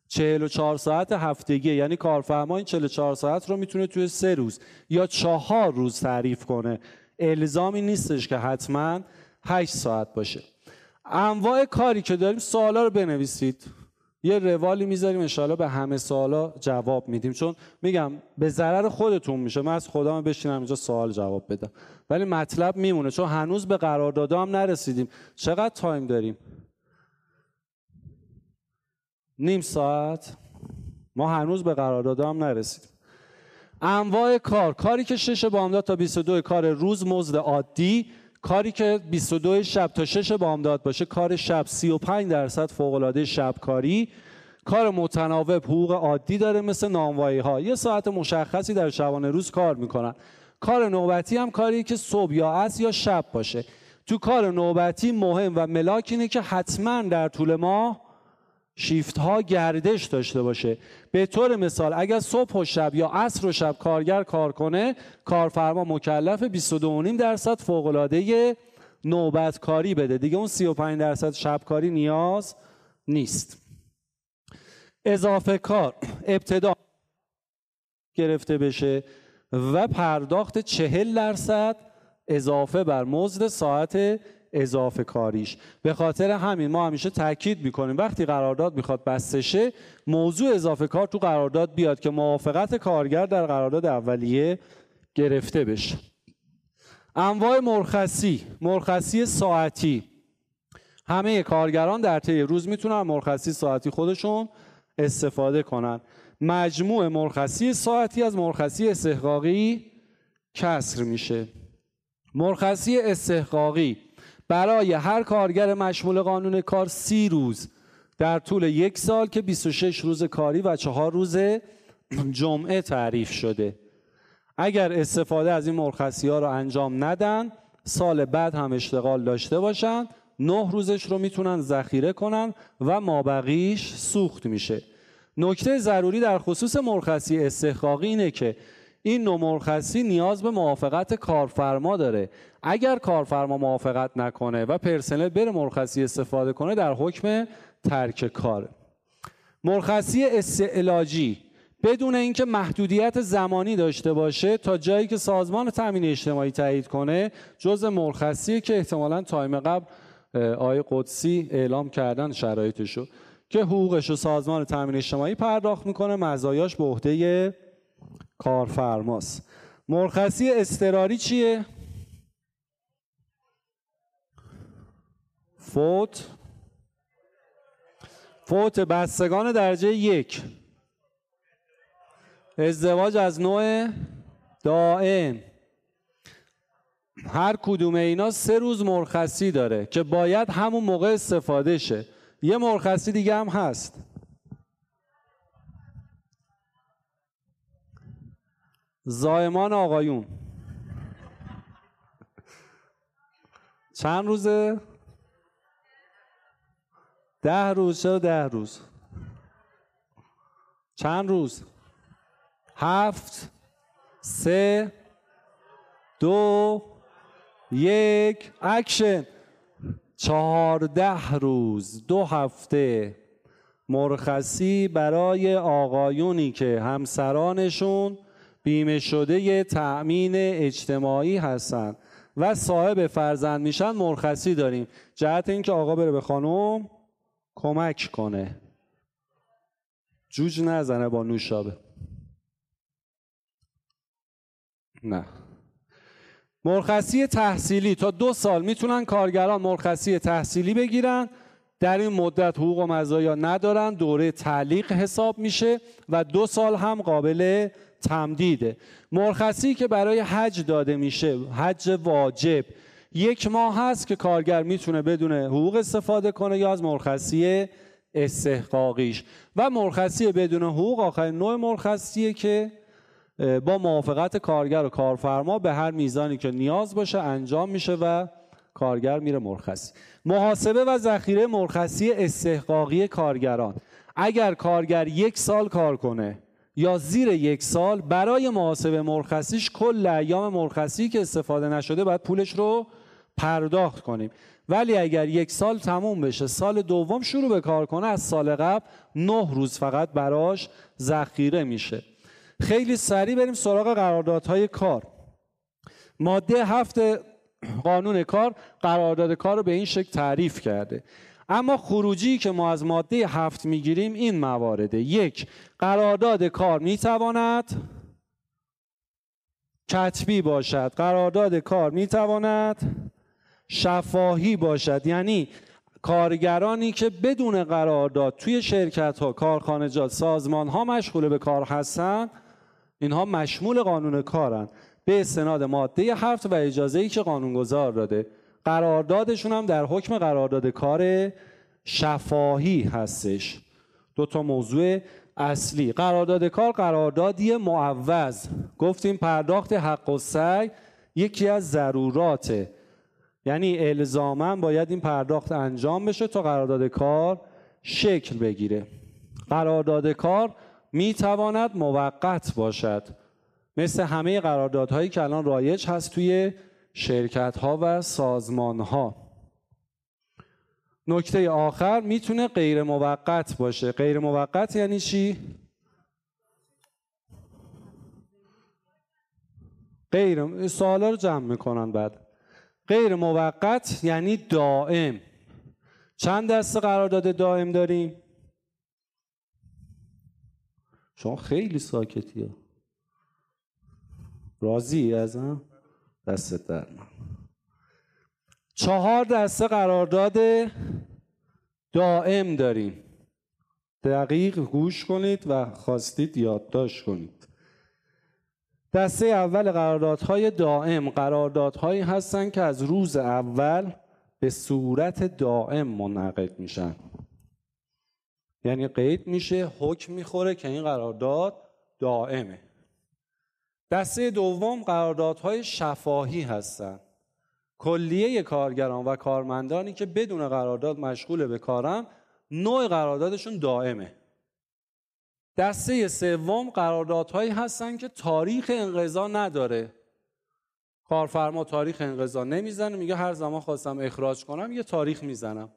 44 ساعت هفتگی یعنی کارفرما این 44 ساعت رو می‌تونه توی سه روز یا چهار روز تعریف کنه. الزامی نیستش که حتما 8 ساعت باشه. انواع کاری که داریم سوالا رو بنویسید. یه روالی می‌ذاریم انشاءالله به همه سوالا جواب میدیم. چون میگم به ضرر خودتون میشه. من از خودم بشینم اینجا سوال جواب بدم. ولی مطلب میمونه. چون هنوز به قرارداد هم نرسیدیم. چقدر تایم داریم؟ نیم ساعت. ما هنوز به قرارداد هم نرسیدیم. انواع کار. کاری که شش بامداد تا 22 کار روز مزد عادی کاری که 22 شب تا 6 بامداد باشه کار شب 35 درصد فوق العاده شب کاری کار متناوب حقوق عادی داره مثل نانوایی ها یه ساعت مشخصی در شبانه روز کار می‌کنن. کار نوبتی هم کاری که صبح یا عصر یا شب باشه. تو کار نوبتی مهم و ملاک اینه که حتما در طول ماه شیفت ها گردش داشته باشه. به طور مثال اگر صبح و شب یا عصر و شب کارگر کار کنه کارفرما مکلف 22.5 درصد فوق العاده نوبت کاری بده. دیگه اون 35 درصد شب کاری نیاز نیست. اضافه کار ابتدا گرفته بشه و پرداخت 40 درصد اضافه بر مزد ساعت اضافه کاریش. به خاطر همین ما همیشه تاکید می‌کنیم وقتی قرارداد می‌خواد بسته شه موضوع اضافه کار تو قرارداد بیاد که موافقت کارگر در قرارداد اولیه گرفته بشه. انواع مرخصی مرخصی ساعتی. همه کارگران در طی روز می‌تونن مرخصی ساعتی خودشون استفاده کنن. مجموع مرخصی ساعتی از مرخصی استحقاقی کسر میشه. مرخصی استحقاقی. برای هر کارگر مشمول قانون کار سی روز در طول یک سال که 26 روز کاری و چهار روز جمعه تعریف شده. اگر استفاده از این مرخصی ها رو انجام ندن سال بعد هم اشتغال داشته باشن نه روزش رو می‌تونن ذخیره کنن و مابقیش سوخت میشه. نکته ضروری در خصوص مرخصی استحقاقی اینه که این نوع مرخصی نیاز به موافقت کارفرما داره. اگر کارفرما موافقت نکنه و پرسنل بره مرخصی استفاده کنه در حکم ترک کار. مرخصی استعلاجی. بدون اینکه محدودیت زمانی داشته باشه تا جایی که سازمان تامین اجتماعی تایید کنه جز مرخصی که احتمالا تایم قبل آقای قدسی اعلام کردن شرایطشو که حقوقش رو سازمان تامین اجتماعی پرداخت می‌کنه مزایاش به عهده کارفرماست. مرخصی استراری چیه؟ فوت. فوت بستگان درجه یک. ازدواج از نوع دائم. هر کدوم اینا سه روز مرخصی داره که باید همون موقع استفاده شه. یه مرخصی دیگه هم هست. زایمان آقایون چند روزه؟ ده روز چرا ده روز؟ چند روز؟ هفت سه دو یک اکشن چهارده روز دو هفته مرخصی برای آقایونی که همسرانشون بیمه شده تأمین اجتماعی هستند و صاحب فرزند میشن مرخصی داریم. جهت اینکه آقا بره به خانم کمک کنه. جوج نزنه با نوشابه. نه. مرخصی تحصیلی. تا دو سال می‌تونن کارگران مرخصی تحصیلی بگیرن. در این مدت حقوق و مزایا ندارن. دوره تعلیق حساب میشه و دو سال هم قابل تمدیده. مرخصی که برای حج داده میشه حج واجب یک ماه هست که کارگر می‌تونه بدون حقوق استفاده کنه یا از مرخصی استحقاقیش. و مرخصی بدون حقوق آخرین نوع مرخصیه که با موافقت کارگر و کارفرما به هر میزانی که نیاز باشه انجام میشه و کارگر میره مرخصی. محاسبه و ذخیره مرخصی استحقاقی کارگران. اگر کارگر یک سال کار کنه یا زیر یک سال برای محاسبه مرخصیش کل ایام مرخصی که استفاده نشده باید پولش رو پرداخت کنیم. ولی اگر یک سال تموم بشه سال دوم شروع به کار کنه از سال قبل نه روز فقط براش ذخیره میشه. خیلی سریع بریم سراغ قراردادهای کار. ماده هفت قانون کار قرارداد کار رو به این شکل تعریف کرده. اما خروجی که ما از ماده هفت می‌گیریم این موارده یک قرارداد کار می‌تواند کتبی باشد. قرارداد کار می‌تواند شفاهی باشد. یعنی کارگرانی که بدون قرارداد توی شرکت ها کارخانجات سازمان ها مشغول به کار هستند اینها مشمول قانون کارن. به استناد ماده هفت و اجازه ای که قانونگذار داده. قراردادشون هم در حکم قرارداد کار شفاهی هستش. دو تا موضوع اصلی. قرارداد کار قراردادی معوض. گفتیم پرداخت حق و سعی یکی از ضروراته. یعنی الزاما باید این پرداخت انجام بشه تا قرارداد کار شکل بگیره. قرارداد کار می تواند موقت باشد. مثل همه قراردادهایی که الان رایج هست توی شرکت ها و سازمان ها نکته آخر می‌تونه غیر موقت باشه. غیر موقت یعنی چی؟ غیر سوالا رو جمع می‌کنن بعد. غیر موقت یعنی دائم. چند دسته قرارداد دائم داریم؟ شما خیلی ساکتی ها راضی از دست در چهار دسته قرارداد دائم داریم. دقیق گوش کنید و خواستید یادداشت کنید. دسته اول قراردادهای دائم. قراردادهایی هستند که از روز اول به صورت دائم منعقد میشن. یعنی قید میشه حکم می‌خوره که این قرارداد دائمه. دسته دوم قراردادهای شفاهی هستند کلیه کارگران و کارمندانی که بدون قرارداد مشغول به کارم نوع قراردادشون دائمه. دسته سوم قراردادهایی هستن که تاریخ انقضا نداره. کارفرما تاریخ انقضا نمی‌زنه میگه هر زمان خواستم اخراج کنم یه تاریخ می‌زنم.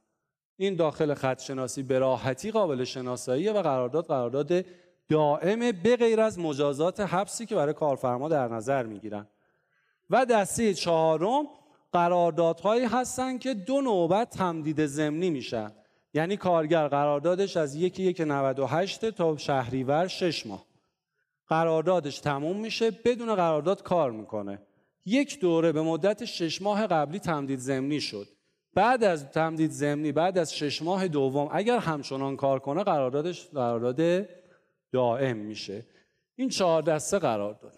این داخل خط شناسی به راحتی قابل شناساییه و قرارداد قرارداد دائمه به غیر از مجازات حبسی که برای کارفرما در نظر می‌گیرن. و دسته چهارم قراردادهایی هستن که دو نوبت تمدید زمینی میشن. یعنی کارگر قراردادش از یکی یک 98 تا شهریور شش ماه. قراردادش تموم میشه بدون قرارداد کار می‌کنه. یک دوره به مدت شش ماه قبلی تمدید زمینی شد. بعد از تمدید زمینی بعد از شش ماه دوم اگر همچنان کار کنه قراردادش قرارداد دائم میشه. این چهار دسته قرارداد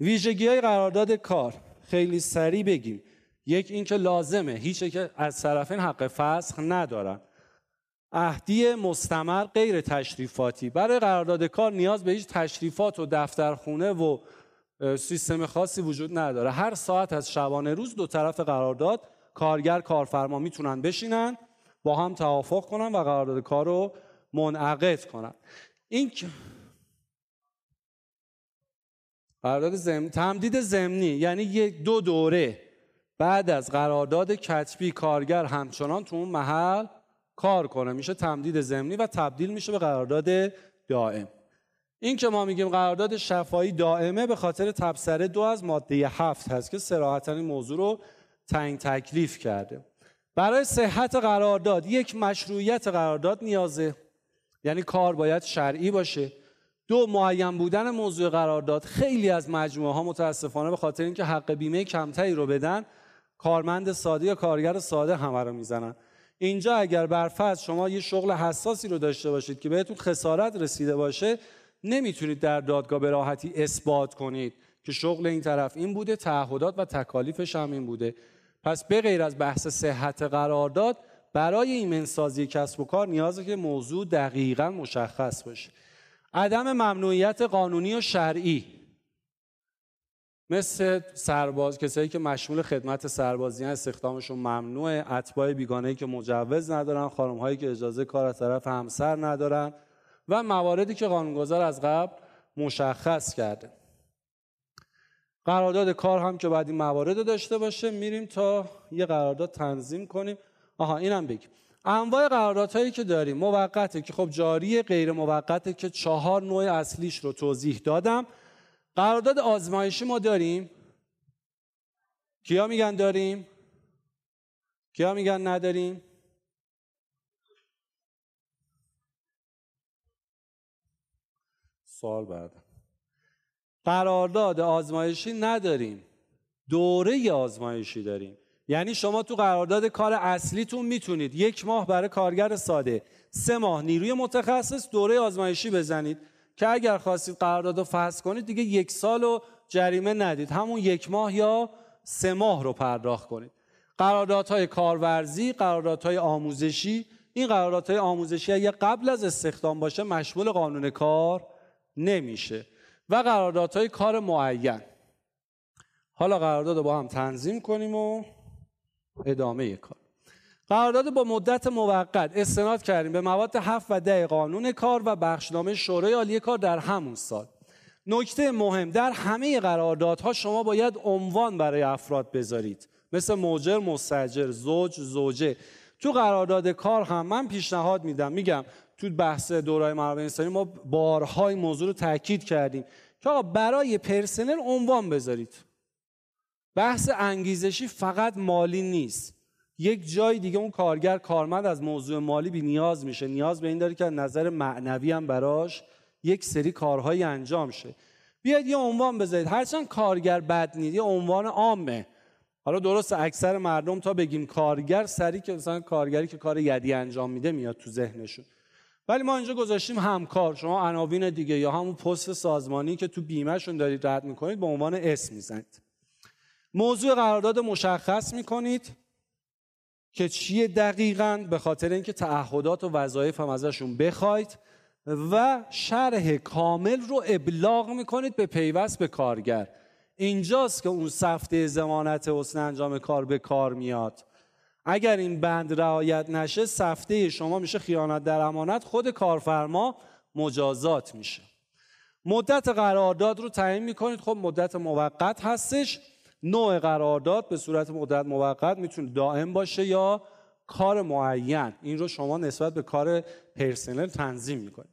ویژگی های قرارداد کار. خیلی سریع بگیم. یک اینکه لازمه. هیچ که از طرفین حق فسخ ندارن. اهدی مستمر غیر تشریفاتی. برای قرارداد کار نیاز به هیچ تشریفات و دفترخونه و سیستم خاصی وجود نداره. هر ساعت از شبانه روز دو طرف قرارداد کارگر کارفرما می‌تونن بشینن با هم توافق کنن و قرارداد کار رو منعقد کنن. این قرارداد زم... تمدید زمینی یعنی یک دو دوره بعد از قرارداد کتبی کارگر همچنان تو اون محل کار کنه. میشه تمدید زمینی و تبدیل میشه به قرارداد دائم. این که ما میگیم قرارداد شفایی دائمه به خاطر تبصره دو از ماده هفت هست که سراحتا این موضوع رو تعیین تکلیف کرده. برای صحت قرارداد یک مشروعیت قرارداد نیازه. یعنی کار باید شرعی باشه. دو معین بودن موضوع قرارداد. خیلی از مجموعه ها متاسفانه به خاطر اینکه حق بیمه کمتری رو بدن کارمند ساده یا کارگر ساده همه رو می‌زنن. اینجا اگر برفض شما یه شغل حساسی رو داشته باشید که بهتون خسارت رسیده باشه نمی‌تونید در دادگاه به راحتی اثبات کنید که شغل این طرف این بوده تعهدات و تکالیفش هم این بوده. پس به غیر از بحث صحت قرارداد برای ایمنسازی کسب و کار نیازه که موضوع دقیقا مشخص باشه. عدم ممنوعیت قانونی و شرعی. مثل سرباز کسایی که مشمول خدمت سربازی هستند استخدامشون ممنوعه. اتباع بیگانه‌ای که مجوز ندارن خانم‌هایی که اجازه کار از طرف همسر ندارن و مواردی که قانونگذار از قبل مشخص کرده. قرارداد کار هم که بعد این موارد داشته باشه میریم تا یه قرارداد تنظیم کنیم. آها اینم بگیم انواع قراردادهایی که داریم موقته که خب جاری غیر موقته که چهار نوع اصلیش رو توضیح دادم. قرارداد آزمایشی ما داریم. کیا میگن داریم؟ کیا میگن نداریم؟ سوال بعد. قرارداد آزمایشی نداریم. دوره آزمایشی داریم. یعنی شما تو قرارداد کار اصلیتون می‌تونید یک ماه برای کارگر ساده سه ماه نیروی متخصص دوره آزمایشی بزنید که اگر خواستید قرارداد رو فصل کنید دیگه یک سال رو جریمه ندید. همون یک ماه یا سه ماه رو پرداخت کنید. قراردادهای کارورزی قراردادهای آموزشی این قراردادهای آموزشی اگر قبل از استخدام باشه مشمول قانون کار نمیشه. و قراردادهای کار معین. حالا قرارداد رو با هم تنظیم کنیم و ادامه کار. قرارداد با مدت موقت استناد کردیم به مواد 7 و 10 قانون کار و بخشنامه شورای عالی کار در همون سال. نکته مهم در همه قراردادها شما باید عنوان برای افراد بذارید. مثل موجر مستجر زوج زوجه. تو قرارداد کار هم من پیشنهاد میدم میگم تو بحث دورای منابع انسانی ما بارها این موضوع رو تاکید کردیم. که برای پرسنل عنوان بذارید. بحث انگیزشی فقط مالی نیست. یک جای دیگه اون کارگر کارمند از موضوع مالی بی نیاز میشه. نیاز به این داره که نظر معنوی هم براش یک سری کارهایی انجام شه. بیاید یه عنوان بذارید. هرچند کارگر بد نیست یه عنوان عامه. حالا درست اکثر مردم تا بگیم کارگر سری که مثلا کارگری که کار یدی انجام میده میاد تو ذهنشون. ولی ما اینجا گذاشتیم همکار. شما عناوین دیگه یا همون پست سازمانی که تو بیمهشون دارید رد می‌کنید به عنوان اسم می‌زنید. موضوع قرارداد مشخص می‌کنید که چیه دقیقا به خاطر اینکه تعهدات و وظایف هم ازشون بخواید و شرح کامل رو ابلاغ می‌کنید به پیوست به کارگر. اینجاست که اون سفته زمانت حسن انجام کار به کار میاد. اگر این بند رعایت نشه سفته شما میشه خیانت در امانت خود کارفرما مجازات میشه. مدت قرارداد رو تعیین می‌کنید. خب مدت موقت هستش. نوع قرارداد به صورت مدت موقت می‌تونه دائم باشه یا کار معین. این رو شما نسبت به کار پرسنل تنظیم می‌کنید.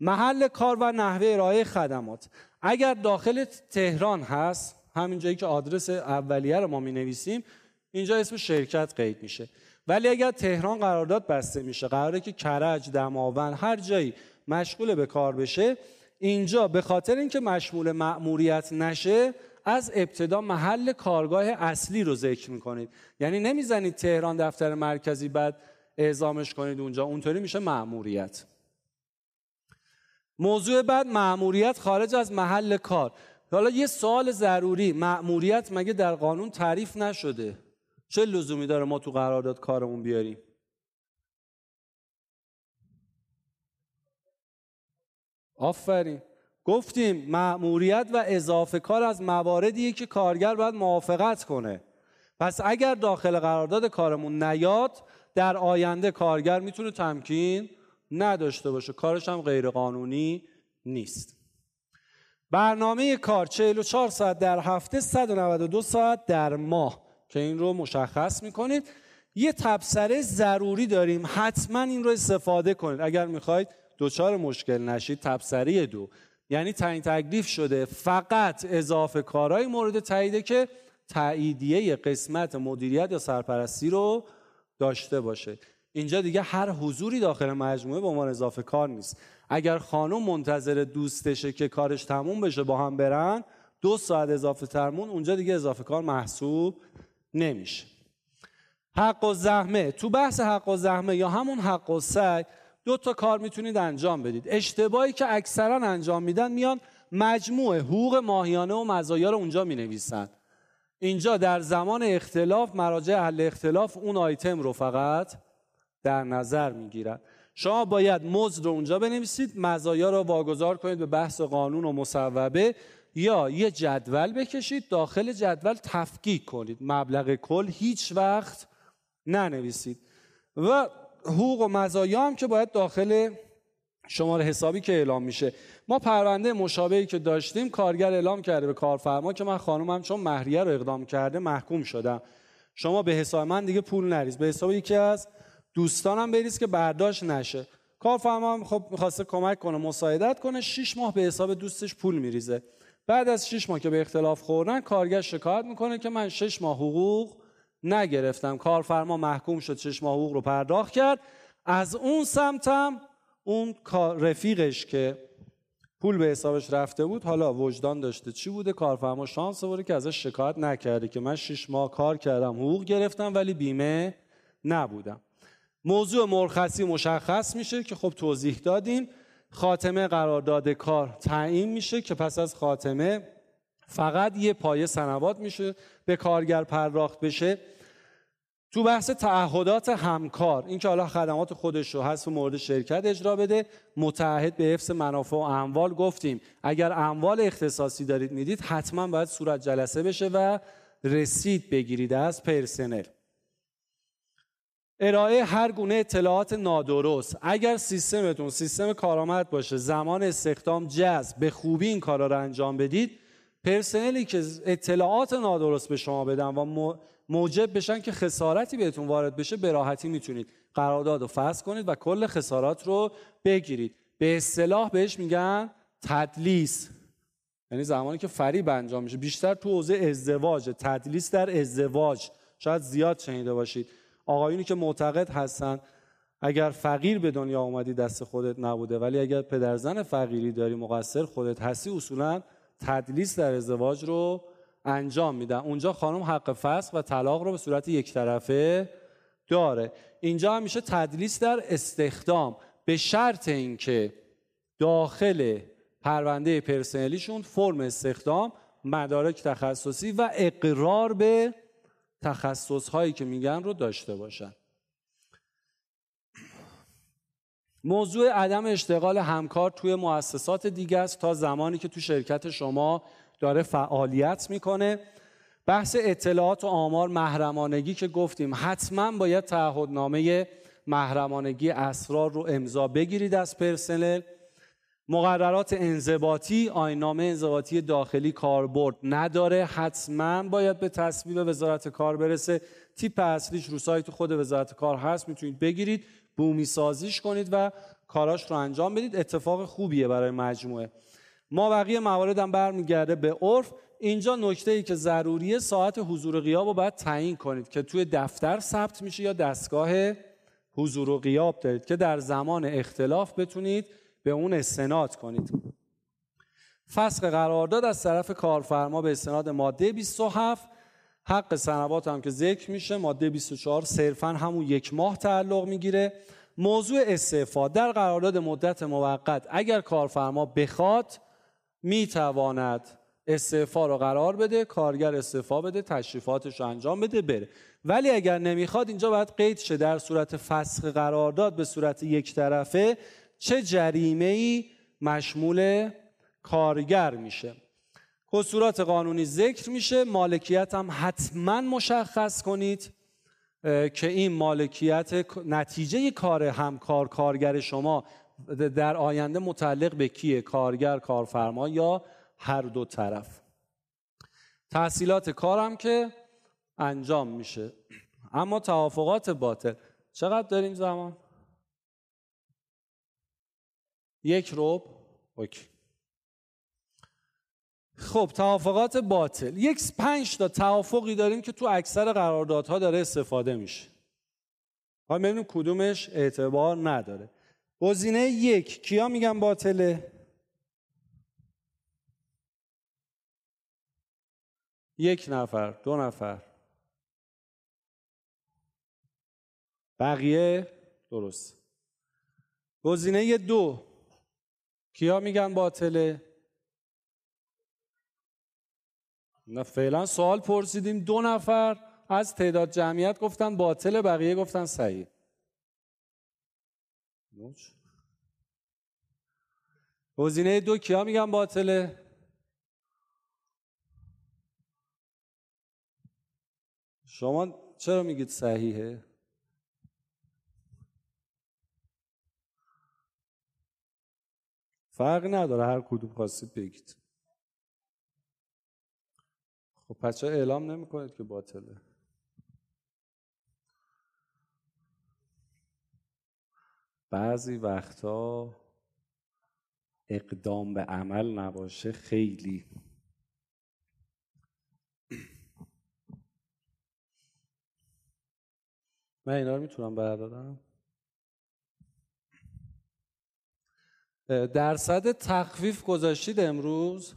محل کار و نحوه ارائه خدمات. اگر داخل تهران هست همین جایی که آدرس اولیه رو ما می نویسیم اینجا اسم شرکت قید میشه. ولی اگر تهران قرارداد بسته میشه قراره که کرج دماوند هر جایی مشغول به کار بشه اینجا به خاطر اینکه مشمول مأموریت نشه از ابتدا محل کارگاه اصلی رو ذکر می‌کنید. یعنی نمی‌زنید تهران دفتر مرکزی بعد اعزامش کنید اونجا. اونطوری میشه مأموریت. موضوع بعد مأموریت خارج از محل کار. حالا یه سوال ضروری. مأموریت مگه در قانون تعریف نشده؟ چه لزومی داره ما تو قرارداد کارمون بیاریم؟ آفرین. گفتیم مأموریت و اضافه کار از مواردیه که کارگر باید موافقت کنه. پس اگر داخل قرارداد کارمون نیاد در آینده کارگر می‌تونه تمکین نداشته باشه. کارش هم غیر قانونی نیست. برنامه کار 44 ساعت در هفته 192 ساعت در ماه. که این رو مشخص می‌کنید. یه تبصره ضروری داریم. حتما این رو استفاده کنید. اگر می‌خواید دچار مشکل نشید تبصره دو. یعنی تعیین تکلیف شده. فقط اضافه کارهای مورد تاییده که تاییدیه قسمت مدیریت یا سرپرستی رو داشته باشه. اینجا دیگه هر حضوری داخل مجموعه به عنوان اضافه کار نیست. اگر خانم منتظر دوستشه که کارش تموم بشه با هم برن دو ساعت اضافه ترمون اونجا دیگه اضافه کار محسوب نمیشه. حق و زحمه. تو بحث حق و زحمه یا همون حق و سعی دو تا کار می‌تونید انجام بدید. اشتباهی که اکثرا انجام میدن میان مجموع حقوق ماهیانه و مزایا رو اونجا می نویسن اینجا در زمان اختلاف مراجع حل اختلاف اون آیتم رو فقط در نظر می‌گیرن. شما باید مزد رو اونجا بنویسید مزایا رو واگذار کنید به بحث قانون و مصوبه یا یه جدول بکشید داخل جدول تفکیک کنید. مبلغ کل هیچ وقت ننویسید. و حقوق و مزایا هم که باید داخل شماره حسابی که اعلام میشه. ما پرونده مشابهی که داشتیم کارگر اعلام کرده به کارفرما که من خانومم چون مهریه رو اقدام کرده محکوم شدم. شما به حساب من دیگه پول نریز. به حساب یکی از دوستانم بریز که برداشت نشه. کارفرما خب می‌خواسته کمک کنه مساعدت کنه. 6 ماه به حساب دوستش پول میریزه. بعد از 6 ماه که به اختلاف خوردن کارگر شکایت می‌کنه که من 6 ماه حقوق نگرفتم. کارفرما محکوم شد 6 ماه حقوق رو پرداخت کرد. از اون سمتم اون رفیقش که پول به حسابش رفته بود حالا وجدان داشته چی بوده؟ کارفرما شانس آورده که ازش شکایت نکرده که من 6 ماه کار کردم حقوق گرفتم ولی بیمه نبودم. موضوع مرخصی مشخص میشه که خب توضیح دادیم. خاتمه قرارداد کار تعیین میشه که پس از خاتمه فقط یه پایه سنوات میشه. به کارگر پرداخت بشه. تو بحث تعهدات همکار اینکه حالا خدمات خودش رو حذف مورد شرکت اجرا بده متعهد به حفظ منافع و اموال گفتیم. اگر اموال اختصاصی دارید می‌دید حتما باید صورت جلسه بشه و رسید بگیرید از پرسنل. ارائه هر گونه اطلاعات نادرست. اگر سیستمتون سیستم کارآمد باشه زمان استخدام جذب به خوبی این کارا رو انجام بدید پرسنلی که اطلاعات نادرست به شما بدن و موجب بشن که خسارتی بهتون وارد بشه به راحتی می‌تونید قرارداد رو فصل کنید و کل خسارات رو بگیرید. به اصطلاح بهش میگن تدلیس. یعنی زمانی که فریب انجام میشه. بیشتر تو حوزه ازدواج. تدلیس در ازدواج. شاید زیاد شنیده باشید. آقایونی که معتقد هستن اگر فقیر به دنیا اومدی دست خودت نبوده. ولی اگر پدرزن فقیری داری مقصر خودت هستی اصولا تدلیس در ازدواج رو انجام میدن. اونجا خانم حق فسخ و طلاق رو به صورت یک طرفه داره. اینجا هم میشه تدلیس در استخدام. به شرط اینکه داخل پرونده پرسنلیشون فرم استخدام مدارک تخصصی و اقرار به تخصص هایی که میگن رو داشته باشن. موضوع عدم اشتغال همکار توی مؤسسات دیگه است تا زمانی که تو شرکت شما داره فعالیت می‌کنه. بحث اطلاعات و آمار محرمانگی که گفتیم حتما باید تعهدنامه محرمانگی اسرار رو امضا بگیرید از پرسنل. مقررات انضباطی آینامه انضباطی داخلی کاربرد نداره. حتما باید به تصویب وزارت کار برسه. تیپ اصلیش رو سایت خود وزارت کار هست می‌تونید بگیرید. بومی سازیش کنید و کاراش رو انجام بدید. اتفاق خوبیه برای مجموعه. ما بقیه موارد هم برمیگرده به عرف. اینجا نکته ای که ضروریه ساعت حضور غیاب رو باید تعیین کنید که توی دفتر ثبت میشه یا دستگاه حضور و غیاب دارید که در زمان اختلاف بتونید به اون استناد کنید. فسخ قرارداد از طرف کارفرما به استناد ماده 27 حق سنوات هم که ذکر میشه ماده 24 صرفا همون یک ماه تعلق می‌گیره. موضوع استعفا در قرارداد مدت موقت اگر کارفرما بخواد می‌تواند استعفا رو قرار بده کارگر استعفا بده تشریفاتش رو انجام بده بره. ولی اگر نمی‌خواد اینجا باید قید شه. در صورت فسخ قرارداد به صورت یک طرفه چه جریمه ای مشمول کارگر میشه. کسورات قانونی ذکر میشه. مالکیت هم حتما مشخص کنید که این مالکیت نتیجه کار همکار کارگر شما در آینده متعلق به کیه؟ کارگر کارفرما یا هر دو طرف. تحصیلات کارم که انجام میشه. اما توافقات باطل. چقدر داریم زمان؟ یک روب اوکی. خب توافقات باطل. یک پنج تا توافقی داریم که تو اکثر قراردادها داره استفاده میشه. حالا ببینیم کدومش اعتبار نداره. گزینه یک. کیا میگن باطله؟ یک نفر دو نفر. بقیه درست. گزینه دو. کیا میگن باطله؟ نه فعلا سوال پرسیدیم. دو نفر از تعداد جمعیت گفتن باطل بقیه گفتن صحیح. گزینه دو کیا میگن باطله؟ شما چرا میگید صحیحه؟ فرق نداره هر کدوم خواستید بگید. خب پس چرا اعلام نمی کنید که باطله؟ بعضی وقتا اقدام به عمل نباشه خیلی. من اینا رو می‌تونم بردارم؟ درصد تخفیف گذاشتید امروز؟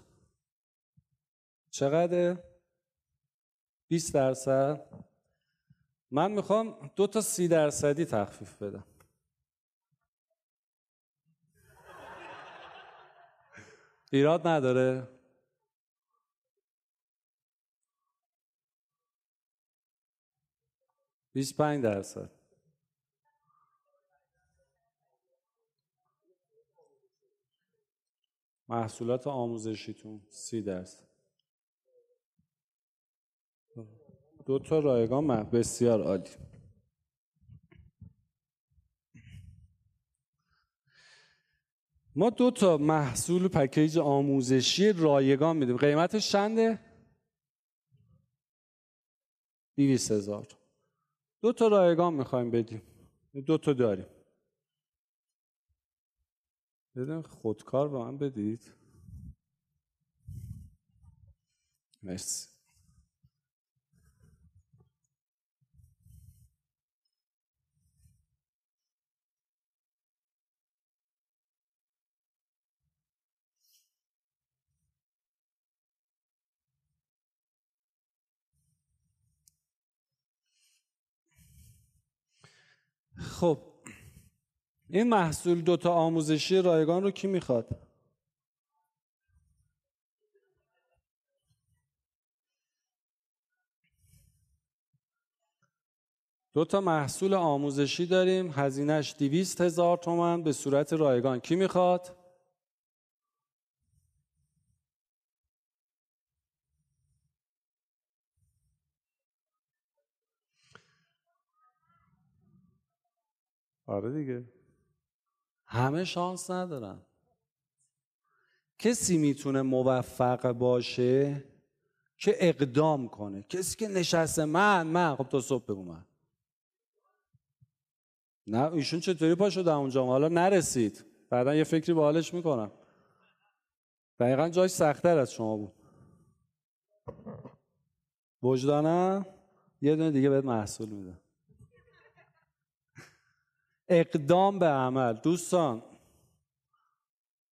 چقدر 20 درصد. من می‌خوام دو تا سی درصدی تخفیف بدم. ایراد نداره. 25 درصد. محصولات آموزشیتون سی درصد. دو تا رایگان بسیار عالی. ما دو تا محصول پکیج آموزشی رایگان میدیم. قیمتش چنده؟ دیویس هزار. دو تا رایگان می‌خوایم بدیم. دو تا داریم. بدون خودکار به من بدید. مرسی. خب این محصول دوتا آموزشی رایگان رو کی می‌خواد دو تا محصول آموزشی داریم هزینهش دیویست هزار تومن به صورت رایگان کی می‌خواد؟ آره دیگه. همه شانس ندارن. کسی می‌تونه موفق باشه که اقدام کنه. کسی که نشسته من من. خب تو صبح بگو من. نه ایشون چطوری پا شده اونجا؟ حالا نرسید. بعدا یه فکری به حالش می‌کنم. دقیقا جاش سختتر از شما بود. وجدانم؟ یه دونه دیگه بهت محصول میدم. اقدام به عمل. دوستان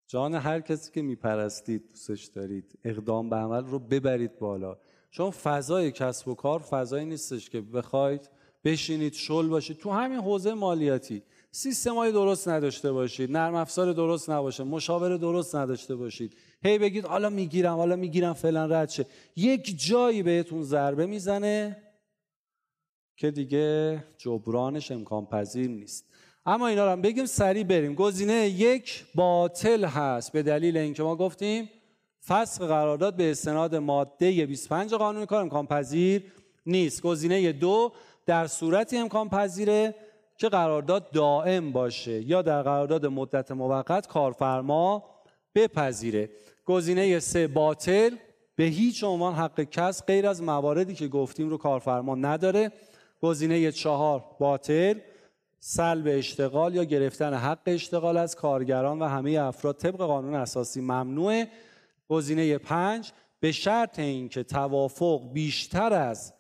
جان هر کسی که میپرستید دوستش دارید اقدام به عمل رو ببرید بالا. چون فضای کسب و کار فضایی نیستش که بخواید بشینید شل باشید. تو همین حوزه مالیاتی. سیستم های درست نداشته باشید نرم افزار درست نباشه مشاور درست نداشته باشید. هی بگید حالا می‌گیرم حالا می‌گیرم فعلا رد شه. یک جایی بهتون ضربه می‌زنه که دیگه جبرانش امکان پذیر نیست. اما اینا رو هم بگیم سریع بریم. گزینه یک باطل هست به دلیل اینکه ما گفتیم فسخ قرارداد به استناد ماده 25 قانون کار امکان پذیر نیست. گزینه دو در صورتی امکان پذیره که قرارداد دائم باشه یا در قرارداد مدت موقت کارفرما بپذیره. گزینه سه باطل به هیچ عنوان حق کسب غیر از مواردی که گفتیم رو کارفرما نداره. گزینه چهار باطل سلب اشتغال یا گرفتن حق اشتغال از کارگران و همه افراد طبق قانون اساسی. ممنوعه گزینه پنج به شرط اینکه توافق بیشتر از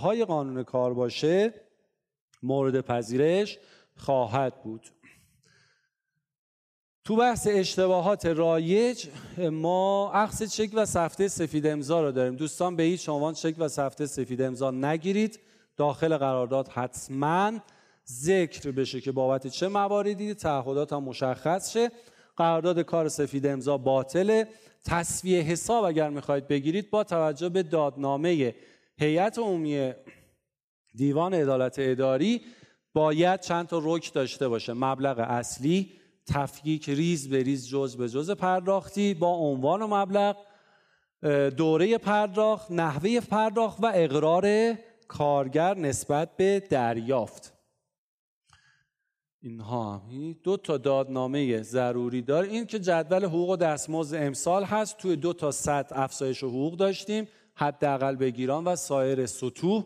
های قانون کار باشه مورد پذیرش خواهد بود. تو بحث اشتباهات رایج ما اخذ چک و سفته سفید امضا رو داریم. دوستان به هیچ عنوان چک و سفته سفید امضا نگیرید. داخل قرارداد حتما ذکر بشه که بابت چه مواردی تعهدات هم مشخص شه. قرارداد کار سفید امضا باطله تصویه حساب اگر می‌خواید بگیرید با توجه به دادنامه هیئت عمومی دیوان عدالت اداری باید چند تا رک داشته باشه. مبلغ اصلی تفکیک ریز به ریز جز به جز پرداختی با عنوان و مبلغ دوره پرداخت نحوه پرداخت و اقرار کارگر نسبت به دریافت. اینها. دو تا دادنامه ضروری داره. این که جدول حقوق و دستمزد امسال هست. توی دو تا سطح افزایش حقوق داشتیم. حداقل بگیران و سایر سطوح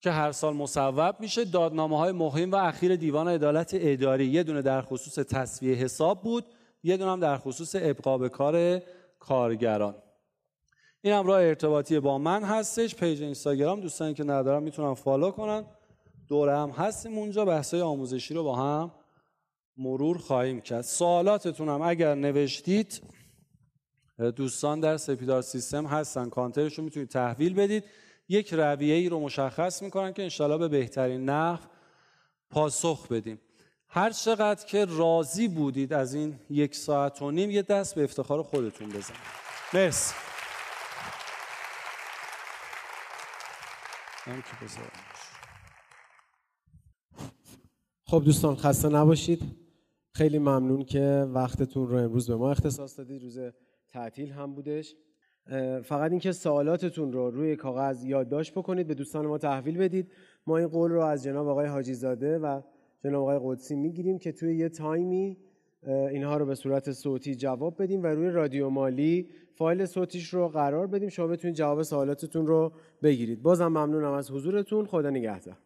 که هر سال مصوب میشه. دادنامه های مهم و اخیر دیوان عدالت اداری. یه دونه در خصوص تصویه حساب بود. یه دونه هم در خصوص ابقا کار کارگران. این هم راه ارتباطی با من هستش. پیج اینستاگرام. دوستانی که ندارم می‌تونم فالو کنن. دوره هم هستیم اونجا بحثای آموزشی رو با هم مرور خواهیم کرد. سوالاتتون هم اگر نوشتید دوستان در سپیدار سیستم هستن کانترش رو می‌تونید تحویل بدید. یک رویه ای رو مشخص می‌کنن که انشالله به بهترین نحو پاسخ بدیم. هر چقدر که راضی بودید از این یک ساعت و نیم یه دست به افتخار خودتون بزنید. مرسی. خب دوستان خسته نباشید. خیلی ممنون که وقتتون رو امروز به ما اختصاص دادید. روز تعطیل هم بودش. فقط اینکه سوالاتتون رو روی کاغذ یادداشت بکنید به دوستان ما تحویل بدید. ما این قول رو از جناب آقای حاجی زاده و جناب آقای قدسی می‌گیریم که توی یه تایمی اینها رو به صورت صوتی جواب بدیم و روی رادیو مالی فایل صوتیش رو قرار بدیم. شما بتونید جواب سوالاتتون رو بگیرید. بازم ممنونم از حضورتون. خدا نگهدار.